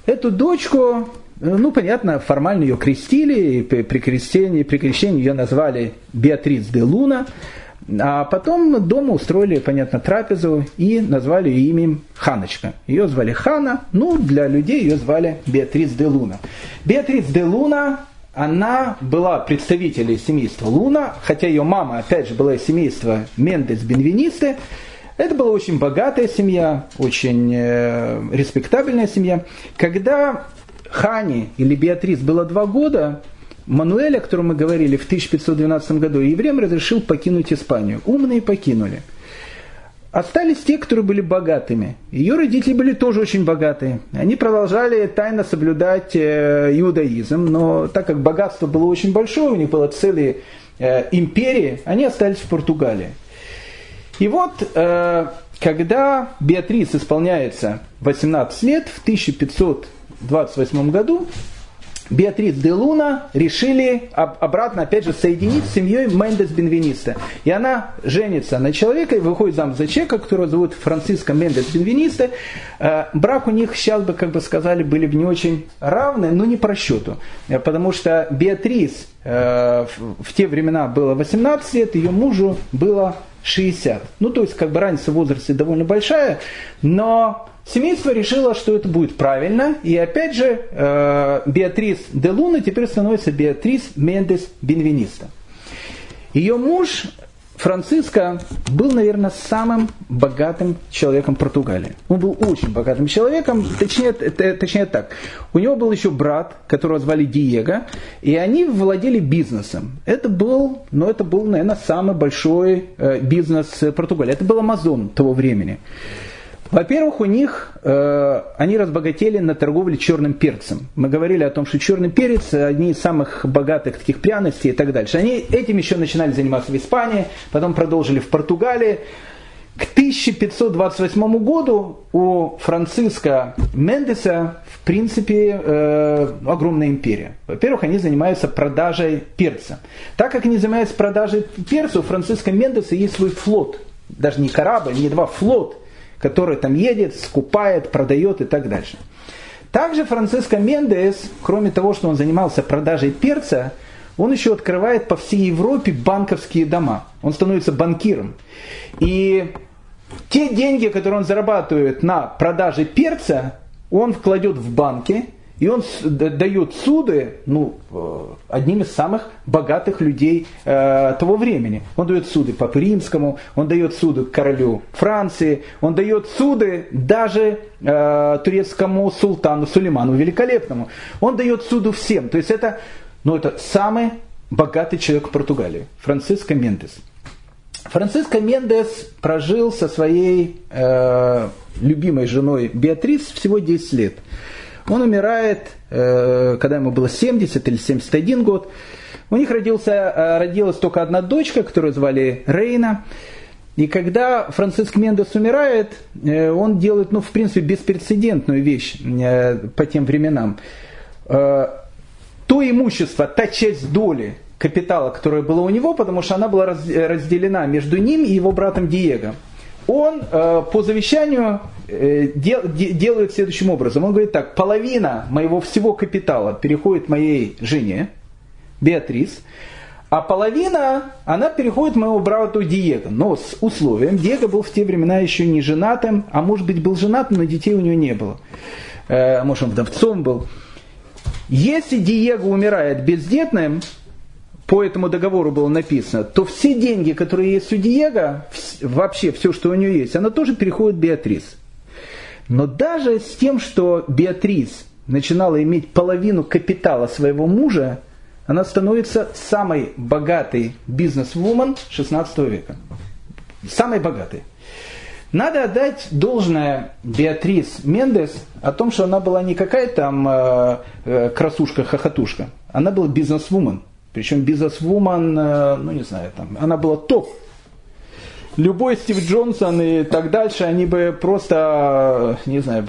Эту дочку, ну, понятно, формально ее крестили, при крещении, при крещении ее назвали Беатрис де Луна, а потом дома устроили, понятно, трапезу и назвали ее именем Ханочка. Ее звали Хана, ну, для людей ее звали Беатрис де Луна. Беатрис де Луна, она была представителем семейства Луна, хотя ее мама, опять же, была из семейства Мендес Бенвенисты. Это была очень богатая семья, очень э, респектабельная семья. Когда Хане или Беатрис было два года, Мануэль, о котором мы говорили в 1512 году, евреям разрешил покинуть Испанию. Умные покинули. Остались те, которые были богатыми. Ее родители были тоже очень богатые. Они продолжали тайно соблюдать э, иудаизм, но так как богатство было очень большое, у них было целые э, империи, они остались в Португалии. И вот, э, когда Беатрис исполняется 18 лет, в 1528 году, Беатрис де Луна решили обратно, опять же, соединить с семьей Мендес Бенвениста. И она женится на человека и выходит замуж за человека, которого зовут Франциско Мендес Бенвениста. Э, брак у них, сейчас бы, как бы сказали, были бы не очень равны, но не по расчету. Э, потому что Беатрис в те времена было 18 лет, ее мужу было 60. Ну, то есть, как бы разница в возрасте довольно большая, но Семейство решило, что это будет правильно, и опять же э, Беатрис де Луна теперь становится Беатрис Мендес Бенвениста. Ее муж Франциско был, наверное, самым богатым человеком Португалии. Он был очень богатым человеком, точнее, точнее так. У него был еще брат, которого звали Диего, и они владели бизнесом. Это был, ну, это был, наверное, самый большой э, бизнес Португалии. Это был Амазон того времени. Во-первых, у них э, они разбогатели на торговле черным перцем. Мы говорили о том, что черный перец одни из самых богатых таких пряностей и так дальше. Они этим еще начинали заниматься в Испании, потом продолжили в Португалии. К 1528 году у Франциска Мендеса, в принципе, э, огромная империя. Во-первых, они занимаются продажей перца. Так как они занимаются продажей перца, у Франциска Мендеса есть свой флот. Даже не корабль, не два, флот – который там едет, скупает, продает и так дальше. Также Франциско Мендес, кроме того, что он занимался продажей перца, он еще открывает по всей Европе банковские дома. Он становится банкиром. И те деньги, которые он зарабатывает на продаже перца, он вкладет в банки, и он дает суды ну, э, одним из самых богатых людей э, того времени. Он дает суды Папе Римскому, он дает суды королю Франции, он дает суды даже э, турецкому султану Сулейману Великолепному. Он дает суду всем. То есть это, ну, это самый богатый человек в Португалии, Франциско Мендес. Франциско Мендес прожил со своей э, любимой женой Беатрис всего 10 лет. Он умирает, э, когда ему было 70 или 71 год. У них родился, э, родилась только одна дочка, которую звали Рейна. И когда Франциск Мендес умирает, э, он делает, ну, в принципе, беспрецедентную вещь по тем временам. То имущество, та часть доли капитала, которая была у него, потому что она была разделена между ним и его братом Диего он э, по завещанию э, дел, де, делает следующим образом. Он говорит так, половина моего всего капитала переходит моей жене, Беатрис, а половина, она переходит моему брату Диего, но с условием, Диего был в те времена еще не женатым, а может быть был женатым, но детей у него не было. Э, может он вдовцом был. Если Диего умирает бездетным, по этому договору было написано, то все деньги, которые есть у Диего, вообще все, что у нее есть, она тоже переходит Беатрис. Но даже с тем, что Беатрис начинала иметь половину капитала своего мужа, она становится самой богатой бизнес-вумен 16 века. Самой богатой. Надо отдать должное Беатрис Мендес о том, что она была не какая-то там э, э, красушка-хохотушка, она была бизнес-вумен. Причем бизнес-вумен, э, ну не знаю, там, она была топ. Любой Стив Джонсон и так дальше, они бы просто, не знаю,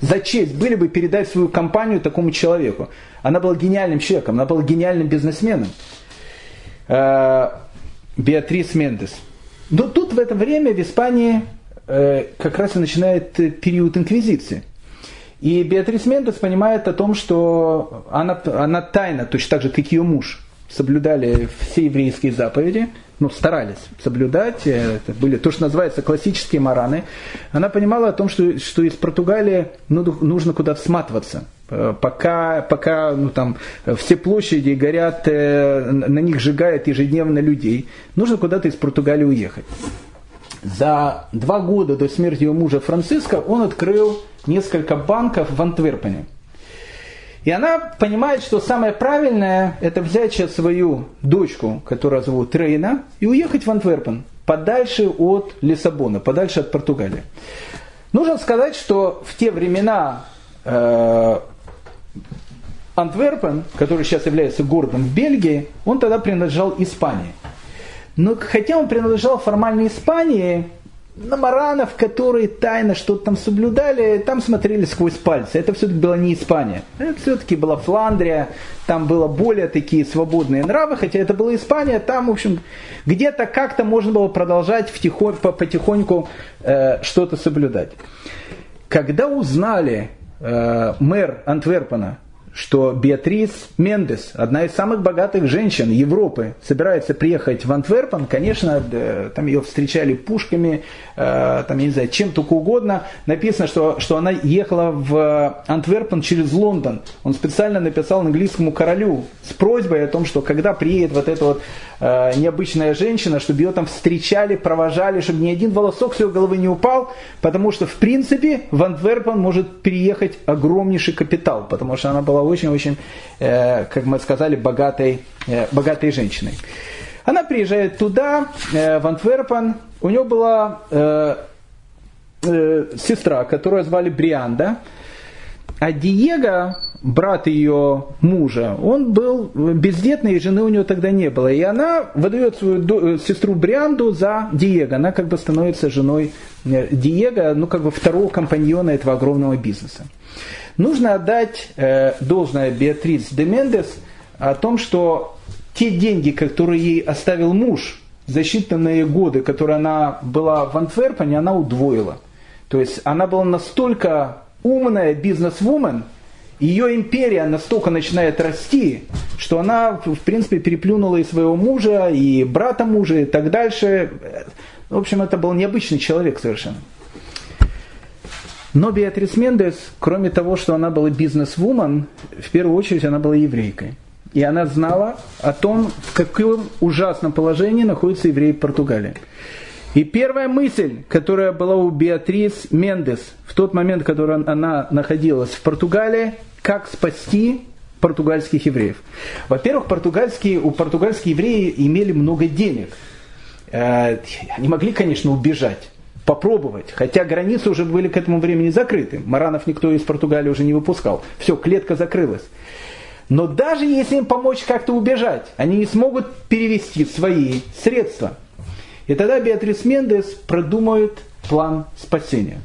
за честь были бы передать свою компанию такому человеку. Она была гениальным человеком, она была гениальным бизнесменом. Беатрис Мендес. Но тут в это время в Испании Э, как раз и начинает период инквизиции. И Беатрис Мендес понимает о том, что она, она тайно, точно так же, как ее муж, соблюдали все еврейские заповеди, ну, старались соблюдать, э, это были то, что называется классические мараны. Она понимала о том, что, что из Португалии ну, нужно куда-то сматываться. Э, пока, пока ну, там, все площади горят, на них сжигают ежедневно людей, нужно куда-то из Португалии уехать за два года до смерти его мужа Франциска он открыл несколько банков в Антверпене. И она понимает, что самое правильное это взять сейчас свою дочку, которую зовут Рейна, и уехать в Антверпен, подальше от Лиссабона, подальше от Португалии. Нужно сказать, что в те времена э, Антверпен, который сейчас является городом в Бельгии, он тогда принадлежал Испании. Но хотя он принадлежал формально Испании, на маранов, которые тайно что-то там соблюдали, там смотрели сквозь пальцы. Это все-таки была не Испания. Это все-таки была Фландрия, там было более такие свободные нравы, хотя это была Испания, там, в общем, где-то как-то можно было продолжать втихонь, потихоньку э, что-то соблюдать. Когда узнали э, мэр Антверпена, что Беатрис Мендес, одна из самых богатых женщин Европы, собирается приехать в Антверпен, конечно, там ее встречали пушками, э, там, я не знаю, чем только угодно. Написано, что, что она ехала в Антверпен через Лондон. Он специально написал английскому королю с просьбой о том, что когда приедет вот эта вот э, необычная женщина, чтобы ее там встречали, провожали, чтобы ни один волосок с ее головы не упал, потому что, в принципе, в Антверпен может переехать огромнейший капитал, потому что она была очень-очень, э, как мы сказали, богатой, э, богатой женщиной. Она приезжает туда, э, в Антверпен, у нее была сестра, которую звали Брианда, а Диего, брат ее мужа, он был бездетный, и жены у него тогда не было. И она выдает свою э, сестру Брианду за Диего. Она как бы становится женой э, Диего, ну как бы второго компаньона этого огромного бизнеса. Нужно отдать э, должное Беатрис де Мендес о том, что те деньги, которые ей оставил муж за считанные годы, которые она была в Антверпене, она удвоила. То есть она была настолько умная бизнес-вумен, ее империя настолько начинает расти, что она, в принципе, переплюнула и своего мужа, и брата мужа, и так дальше. В общем, это был необычный человек совершенно. Но Беатрис Мендес, кроме того, что она была бизнес-вумен, в первую очередь она была еврейкой. И она знала о том, в каком ужасном положении находится евреи в Португалии. И первая мысль, которая была у Беатрис Мендес в тот момент, когда она находилась в Португалии, как спасти португальских евреев. Во-первых, португальские, у португальских евреи имели много денег. Э, они могли, конечно, убежать попробовать. Хотя границы уже были к этому времени закрыты. Маранов никто из Португалии уже не выпускал. Все, клетка закрылась. Но даже если им помочь как-то убежать, они не смогут перевести свои средства. И тогда Беатрис Мендес продумает план спасения.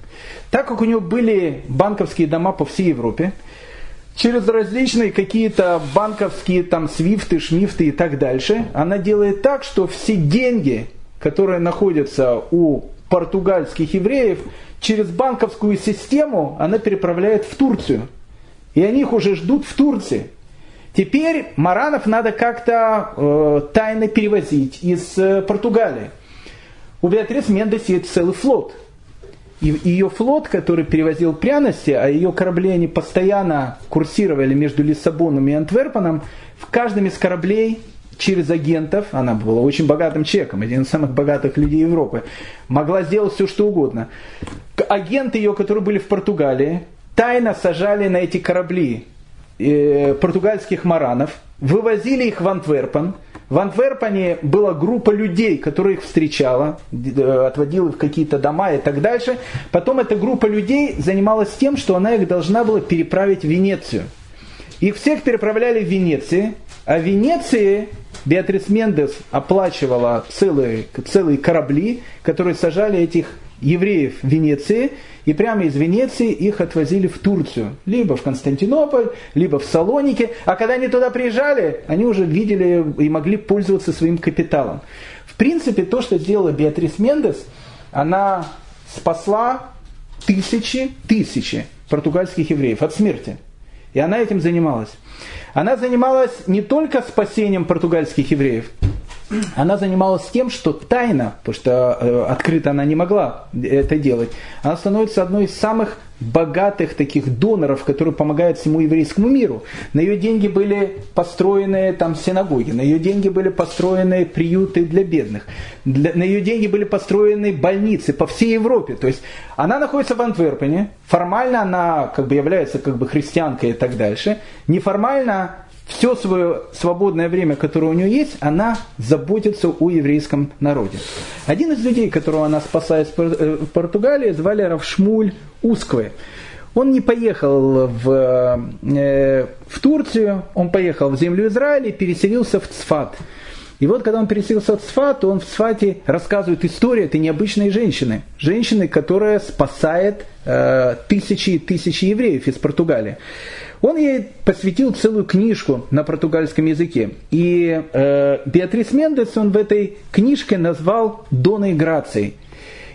Так как у него были банковские дома по всей Европе, через различные какие-то банковские там свифты, шмифты и так дальше, она делает так, что все деньги, которые находятся у португальских евреев через банковскую систему она переправляет в Турцию. И они их уже ждут в Турции. Теперь маранов надо как-то э, тайно перевозить из э, Португалии. У Беатрис Мендес есть целый флот. И ее флот, который перевозил пряности, а ее корабли они постоянно курсировали между Лиссабоном и Антверпеном, в каждом из кораблей через агентов, она была очень богатым человеком, один из самых богатых людей Европы, могла сделать все, что угодно. Агенты ее, которые были в Португалии, тайно сажали на эти корабли э, португальских маранов, вывозили их в Антверпен, В Антверпене была группа людей, которая их встречала, э, отводила в какие-то дома и так дальше. Потом эта группа людей занималась тем, что она их должна была переправить в Венецию. Их всех переправляли в Венеции, а в Венеции Беатрис Мендес оплачивала целые, целые корабли, которые сажали этих евреев в Венеции, и прямо из Венеции их отвозили в Турцию, либо в Константинополь, либо в Салоники, а когда они туда приезжали, они уже видели и могли пользоваться своим капиталом. В принципе, то, что сделала Беатрис Мендес, она спасла тысячи, тысячи португальских евреев от смерти. И она этим занималась. Она занималась не только спасением португальских евреев, она занималась тем, что тайно, потому что э, открыто она не могла это делать, она становится одной из самых богатых таких доноров, которые помогают всему еврейскому миру. На ее деньги были построены там синагоги, на ее деньги были построены приюты для бедных, для, на ее деньги были построены больницы по всей Европе. То есть она находится в Антверпене, формально она как бы является как бы христианкой и так дальше, неформально все свое свободное время, которое у нее есть, она заботится о еврейском народе. Один из людей, которого она спасает э, в Португалии, звали Равшмуль Усквы. Он не поехал в, э, в Турцию, он поехал в землю Израиля и переселился в Цфат. И вот когда он переселился в Цфат, он в Цфате рассказывает историю этой необычной женщины. Женщины, которая спасает э, тысячи и тысячи евреев из Португалии. Он ей посвятил целую книжку на португальском языке. И э, Беатрис Мендес он в этой книжке назвал Доной Грацией.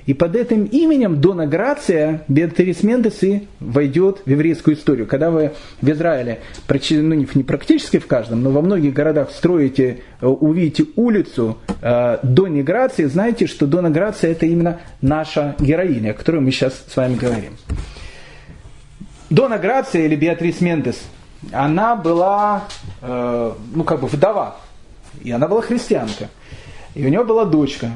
И под этим именем Дона Грация Беатрис Мендес и войдет в еврейскую историю. Когда вы в Израиле, ну не практически в каждом, но во многих городах строите, э, увидите улицу э, Дони Грации, знаете, что Дона Грация это именно наша героиня, о которой мы сейчас с вами говорим. Дона Грация или Беатрис Мендес, она была, э, ну как бы вдова, и она была христианка. И у нее была дочка,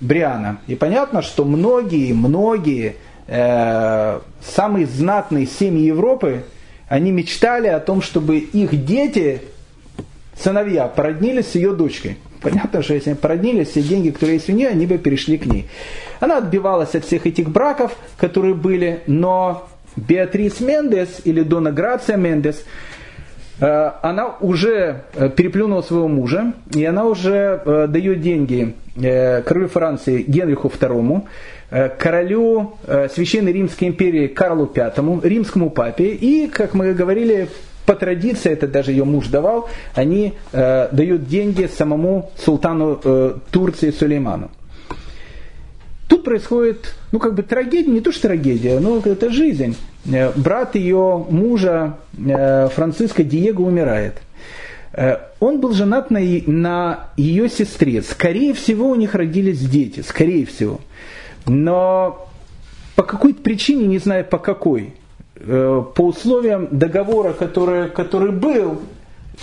Бриана. И понятно, что многие, многие э, самые знатные семьи Европы, они мечтали о том, чтобы их дети, сыновья, породнились с ее дочкой. Понятно, что если они породнились, все деньги, которые есть у нее, они бы перешли к ней. Она отбивалась от всех этих браков, которые были, но Беатрис Мендес или Дона Грация Мендес, э, она уже э, переплюнула своего мужа, и она уже э, дает деньги королю Франции Генриху II, королю Священной Римской империи Карлу V, римскому папе, и, как мы говорили, по традиции, это даже ее муж давал, они дают деньги самому султану Турции Сулейману. Тут происходит, ну как бы трагедия, не то что трагедия, но это жизнь. Э, брат ее мужа, э, Франциско Диего, умирает. Э, он был женат на, на ее сестре. Скорее всего, у них родились дети, скорее всего. Но по какой-то причине, не знаю по какой, по условиям договора, который, который был,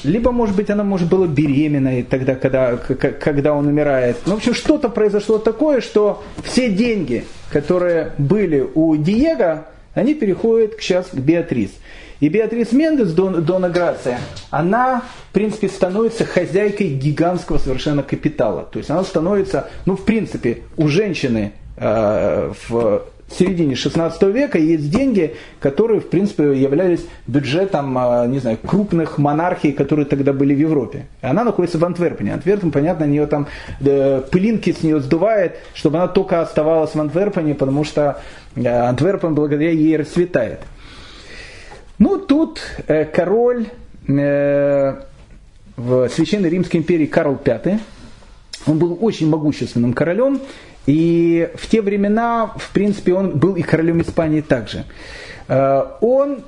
либо, может быть, она, может, была беременной тогда, когда, когда он умирает. Ну, в общем, что-то произошло такое, что все деньги, которые были у Диего, они переходят сейчас к Беатрис. И Беатрис Мендес, Дон, Дона Грация, она, в принципе, становится хозяйкой гигантского совершенно капитала. То есть она становится, ну, в принципе, у женщины э, в в середине 16 века есть деньги, которые, в принципе, являлись бюджетом, а, не знаю, крупных монархий, которые тогда были в Европе. И она находится в Антверпене. Антверпен, понятно, нее там э, пылинки с нее сдувает, чтобы она только оставалась в Антверпене, потому что э, Антверпен благодаря ей расцветает. Ну, тут э, король в Священной Римской империи Карл V, он был очень могущественным королем, и в те времена, в принципе, он был и королем Испании также. Э, он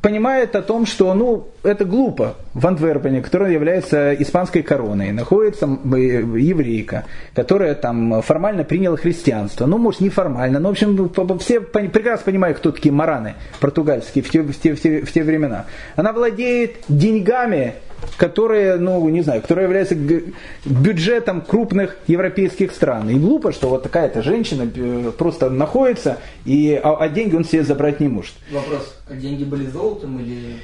понимает о том, что ну, это глупо в Антверпене, которая является испанской короной, находится еврейка, которая там формально приняла христианство. Ну, может, неформально, но, в общем, все прекрасно понимают, кто такие мараны португальские в те, в те, в те, в те времена. Она владеет деньгами, которые, ну, не знаю, которые являются бюджетом крупных европейских стран. И глупо, что вот такая-то женщина э, просто находится, и, а, а деньги он себе забрать не может. Вопрос, а деньги были золотом или...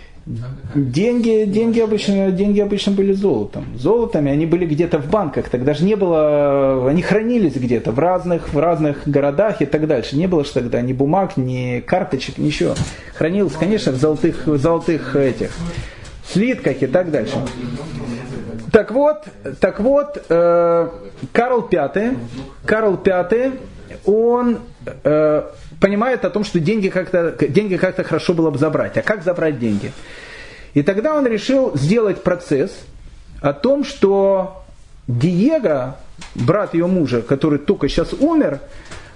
Деньги, деньги, обычно, деньги обычно были золотом. Золотами они были где-то в банках. Тогда же не было, они хранились где-то в разных, в разных городах и так дальше. Не было же тогда ни бумаг, ни карточек, ничего. Хранилось, конечно, в золотых, в золотых этих слитках и так дальше. Так вот, так вот, э, Карл V, Карл V, он э, понимает о том, что деньги как-то, деньги как-то хорошо было бы забрать. А как забрать деньги? И тогда он решил сделать процесс о том, что Диего, брат ее мужа, который только сейчас умер,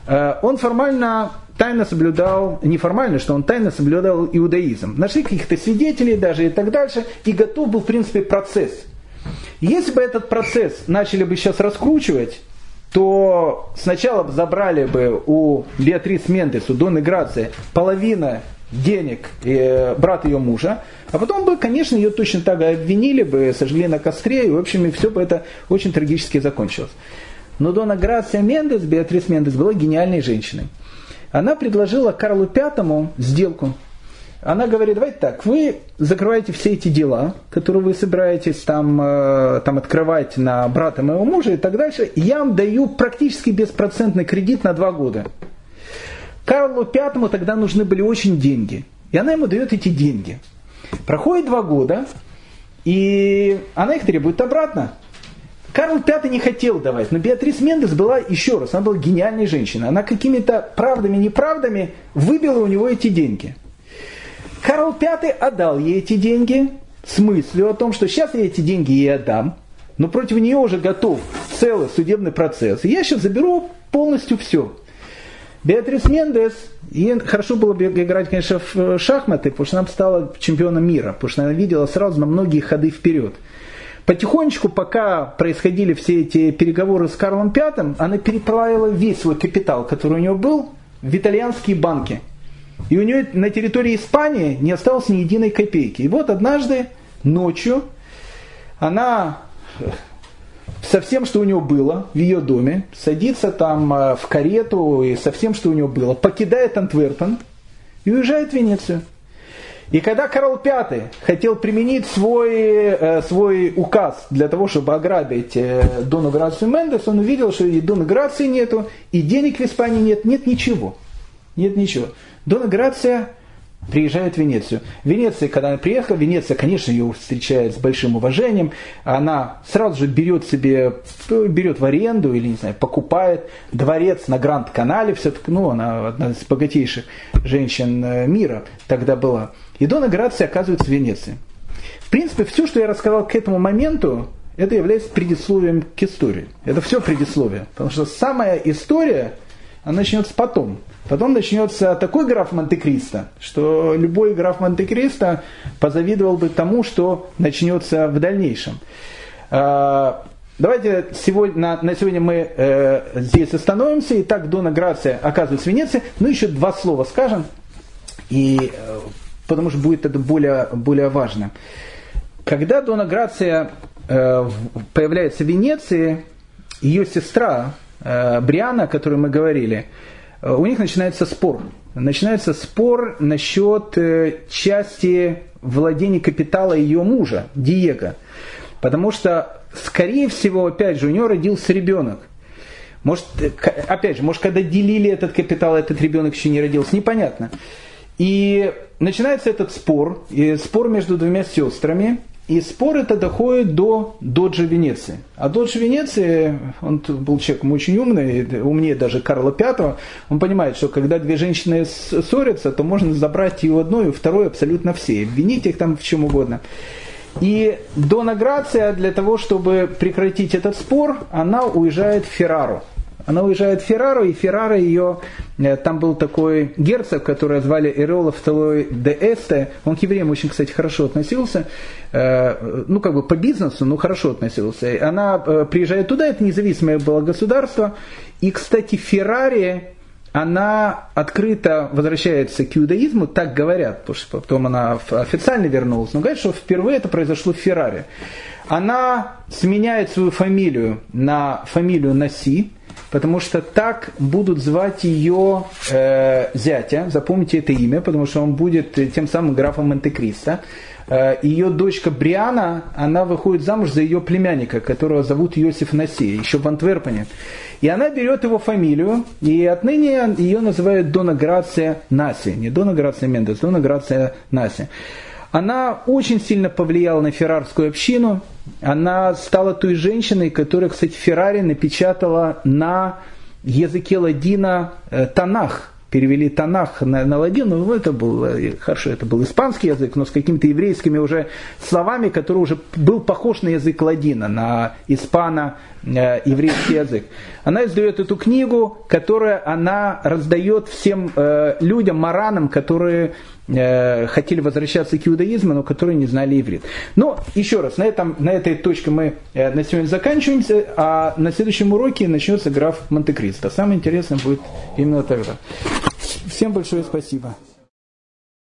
он формально тайно соблюдал, неформально, что он тайно соблюдал иудаизм. Нашли каких-то свидетелей даже и так дальше, и готов был, в принципе, процесс. Если бы этот процесс начали бы сейчас раскручивать, то сначала бы забрали бы у Беатрис Мендес, у Доны Грации, половина денег э, брат ее мужа, а потом бы, конечно, ее точно так обвинили бы, сожгли на костре, и, в общем, и все бы это очень трагически закончилось. Но Дона Грация Мендес, Беатрис Мендес, была гениальной женщиной. Она предложила Карлу Пятому сделку – она говорит, давайте так, вы закрываете все эти дела, которые вы собираетесь там, э, там открывать на брата моего мужа и так дальше, я вам даю практически беспроцентный кредит на два года. Карлу Пятому тогда нужны были очень деньги. И она ему дает эти деньги. Проходит два года, и она их требует обратно. Карл V не хотел давать, но Беатрис Мендес была, еще раз, она была гениальной женщиной. Она какими-то правдами-неправдами выбила у него эти деньги. Карл V отдал ей эти деньги с мыслью о том, что сейчас я эти деньги ей отдам, но против нее уже готов целый судебный процесс. И я сейчас заберу полностью все. Беатрис Мендес, ей хорошо было бы играть, конечно, в шахматы, потому что она стала чемпионом мира, потому что она видела сразу на многие ходы вперед. Потихонечку, пока происходили все эти переговоры с Карлом V, она переправила весь свой капитал, который у нее был, в итальянские банки – и у нее на территории Испании не осталось ни единой копейки. И вот однажды ночью она со всем, что у нее было в ее доме, садится там э, в карету и со всем, что у нее было, покидает Антверпен и уезжает в Венецию. И когда Карл V хотел применить свой, э, свой указ для того, чтобы ограбить э, Дону Грацию Мендес, он увидел, что и Дону Грации нету, и денег в Испании нет, нет ничего. Нет ничего. Дона Грация приезжает в Венецию. В Венеции, когда она приехала, Венеция, конечно, ее встречает с большим уважением. Она сразу же берет себе, берет в аренду или, не знаю, покупает дворец на Гранд-канале. Все-таки, ну, она одна из богатейших женщин э, мира тогда была. И Дона Грация оказывается в Венеции. В принципе, все, что я рассказал к этому моменту, это является предисловием к истории. Это все предисловие. Потому что самая история, она начнется потом. Потом начнется такой граф Монте-Кристо, что любой граф Монте-Кристо позавидовал бы тому, что начнется в дальнейшем. А, давайте сегодня, на, на сегодня мы э, здесь остановимся. Итак, Дона Грация оказывается в Венеции. Ну, еще два слова скажем, и, э, потому что будет это более, более важно. Когда Дона Грация э, появляется в Венеции, ее сестра Бриана, о которой мы говорили, Э, у них начинается спор. Начинается спор насчет э, части владения капитала ее мужа, Диего. Потому что, скорее всего, опять же, у нее родился ребенок. Может, э, опять же, может, когда делили этот капитал, этот ребенок еще не родился, непонятно. И начинается этот спор, спор между двумя сестрами, и спор это доходит до Доджа Венеции. А Доджа Венеции, он был человеком очень умный, умнее даже Карла V, он понимает, что когда две женщины ссорятся, то можно забрать и у одной, и у абсолютно все, обвинить их там в чем угодно. И Дона Грация для того, чтобы прекратить этот спор, она уезжает в Феррару. Она уезжает в Феррару, и Феррара ее, э, там был такой герцог, который звали Эрола II де Эсте, он к евреям очень, кстати, хорошо относился, э, ну, как бы по бизнесу, но хорошо относился. Она э, приезжает туда, это независимое было государство, и, кстати, Феррари, она открыто возвращается к иудаизму, так говорят, потому что потом она официально вернулась, но говорят, что впервые это произошло в Ферраре. Она сменяет свою фамилию на фамилию Наси, потому что так будут звать ее э, зятя, запомните это имя, потому что он будет тем самым графом Монте-Кристо. Э, ее дочка Бриана, она выходит замуж за ее племянника, которого зовут Йосиф Наси, еще в Антверпене. И она берет его фамилию, и отныне ее называют Дона Грация Наси. Не Дона Грация Мендес, Дона Грация Наси. Она очень сильно повлияла на феррарскую общину. Она стала той женщиной, которая, кстати, Феррари напечатала на языке ладина э, Танах, перевели Танах на, на ладин, ну это был, э, хорошо, это был испанский язык, но с какими-то еврейскими уже словами, который уже был похож на язык ладина, на испано-еврейский э, язык. Она издает эту книгу, которую она раздает всем э, людям, маранам, которые э, хотели возвращаться к иудаизму, но которые не знали иврит. Но еще раз, на, этом, на этой точке мы на сегодня заканчиваемся, а на следующем уроке начнется граф Монте-Кристо. Самое интересное будет именно тогда. Всем большое спасибо.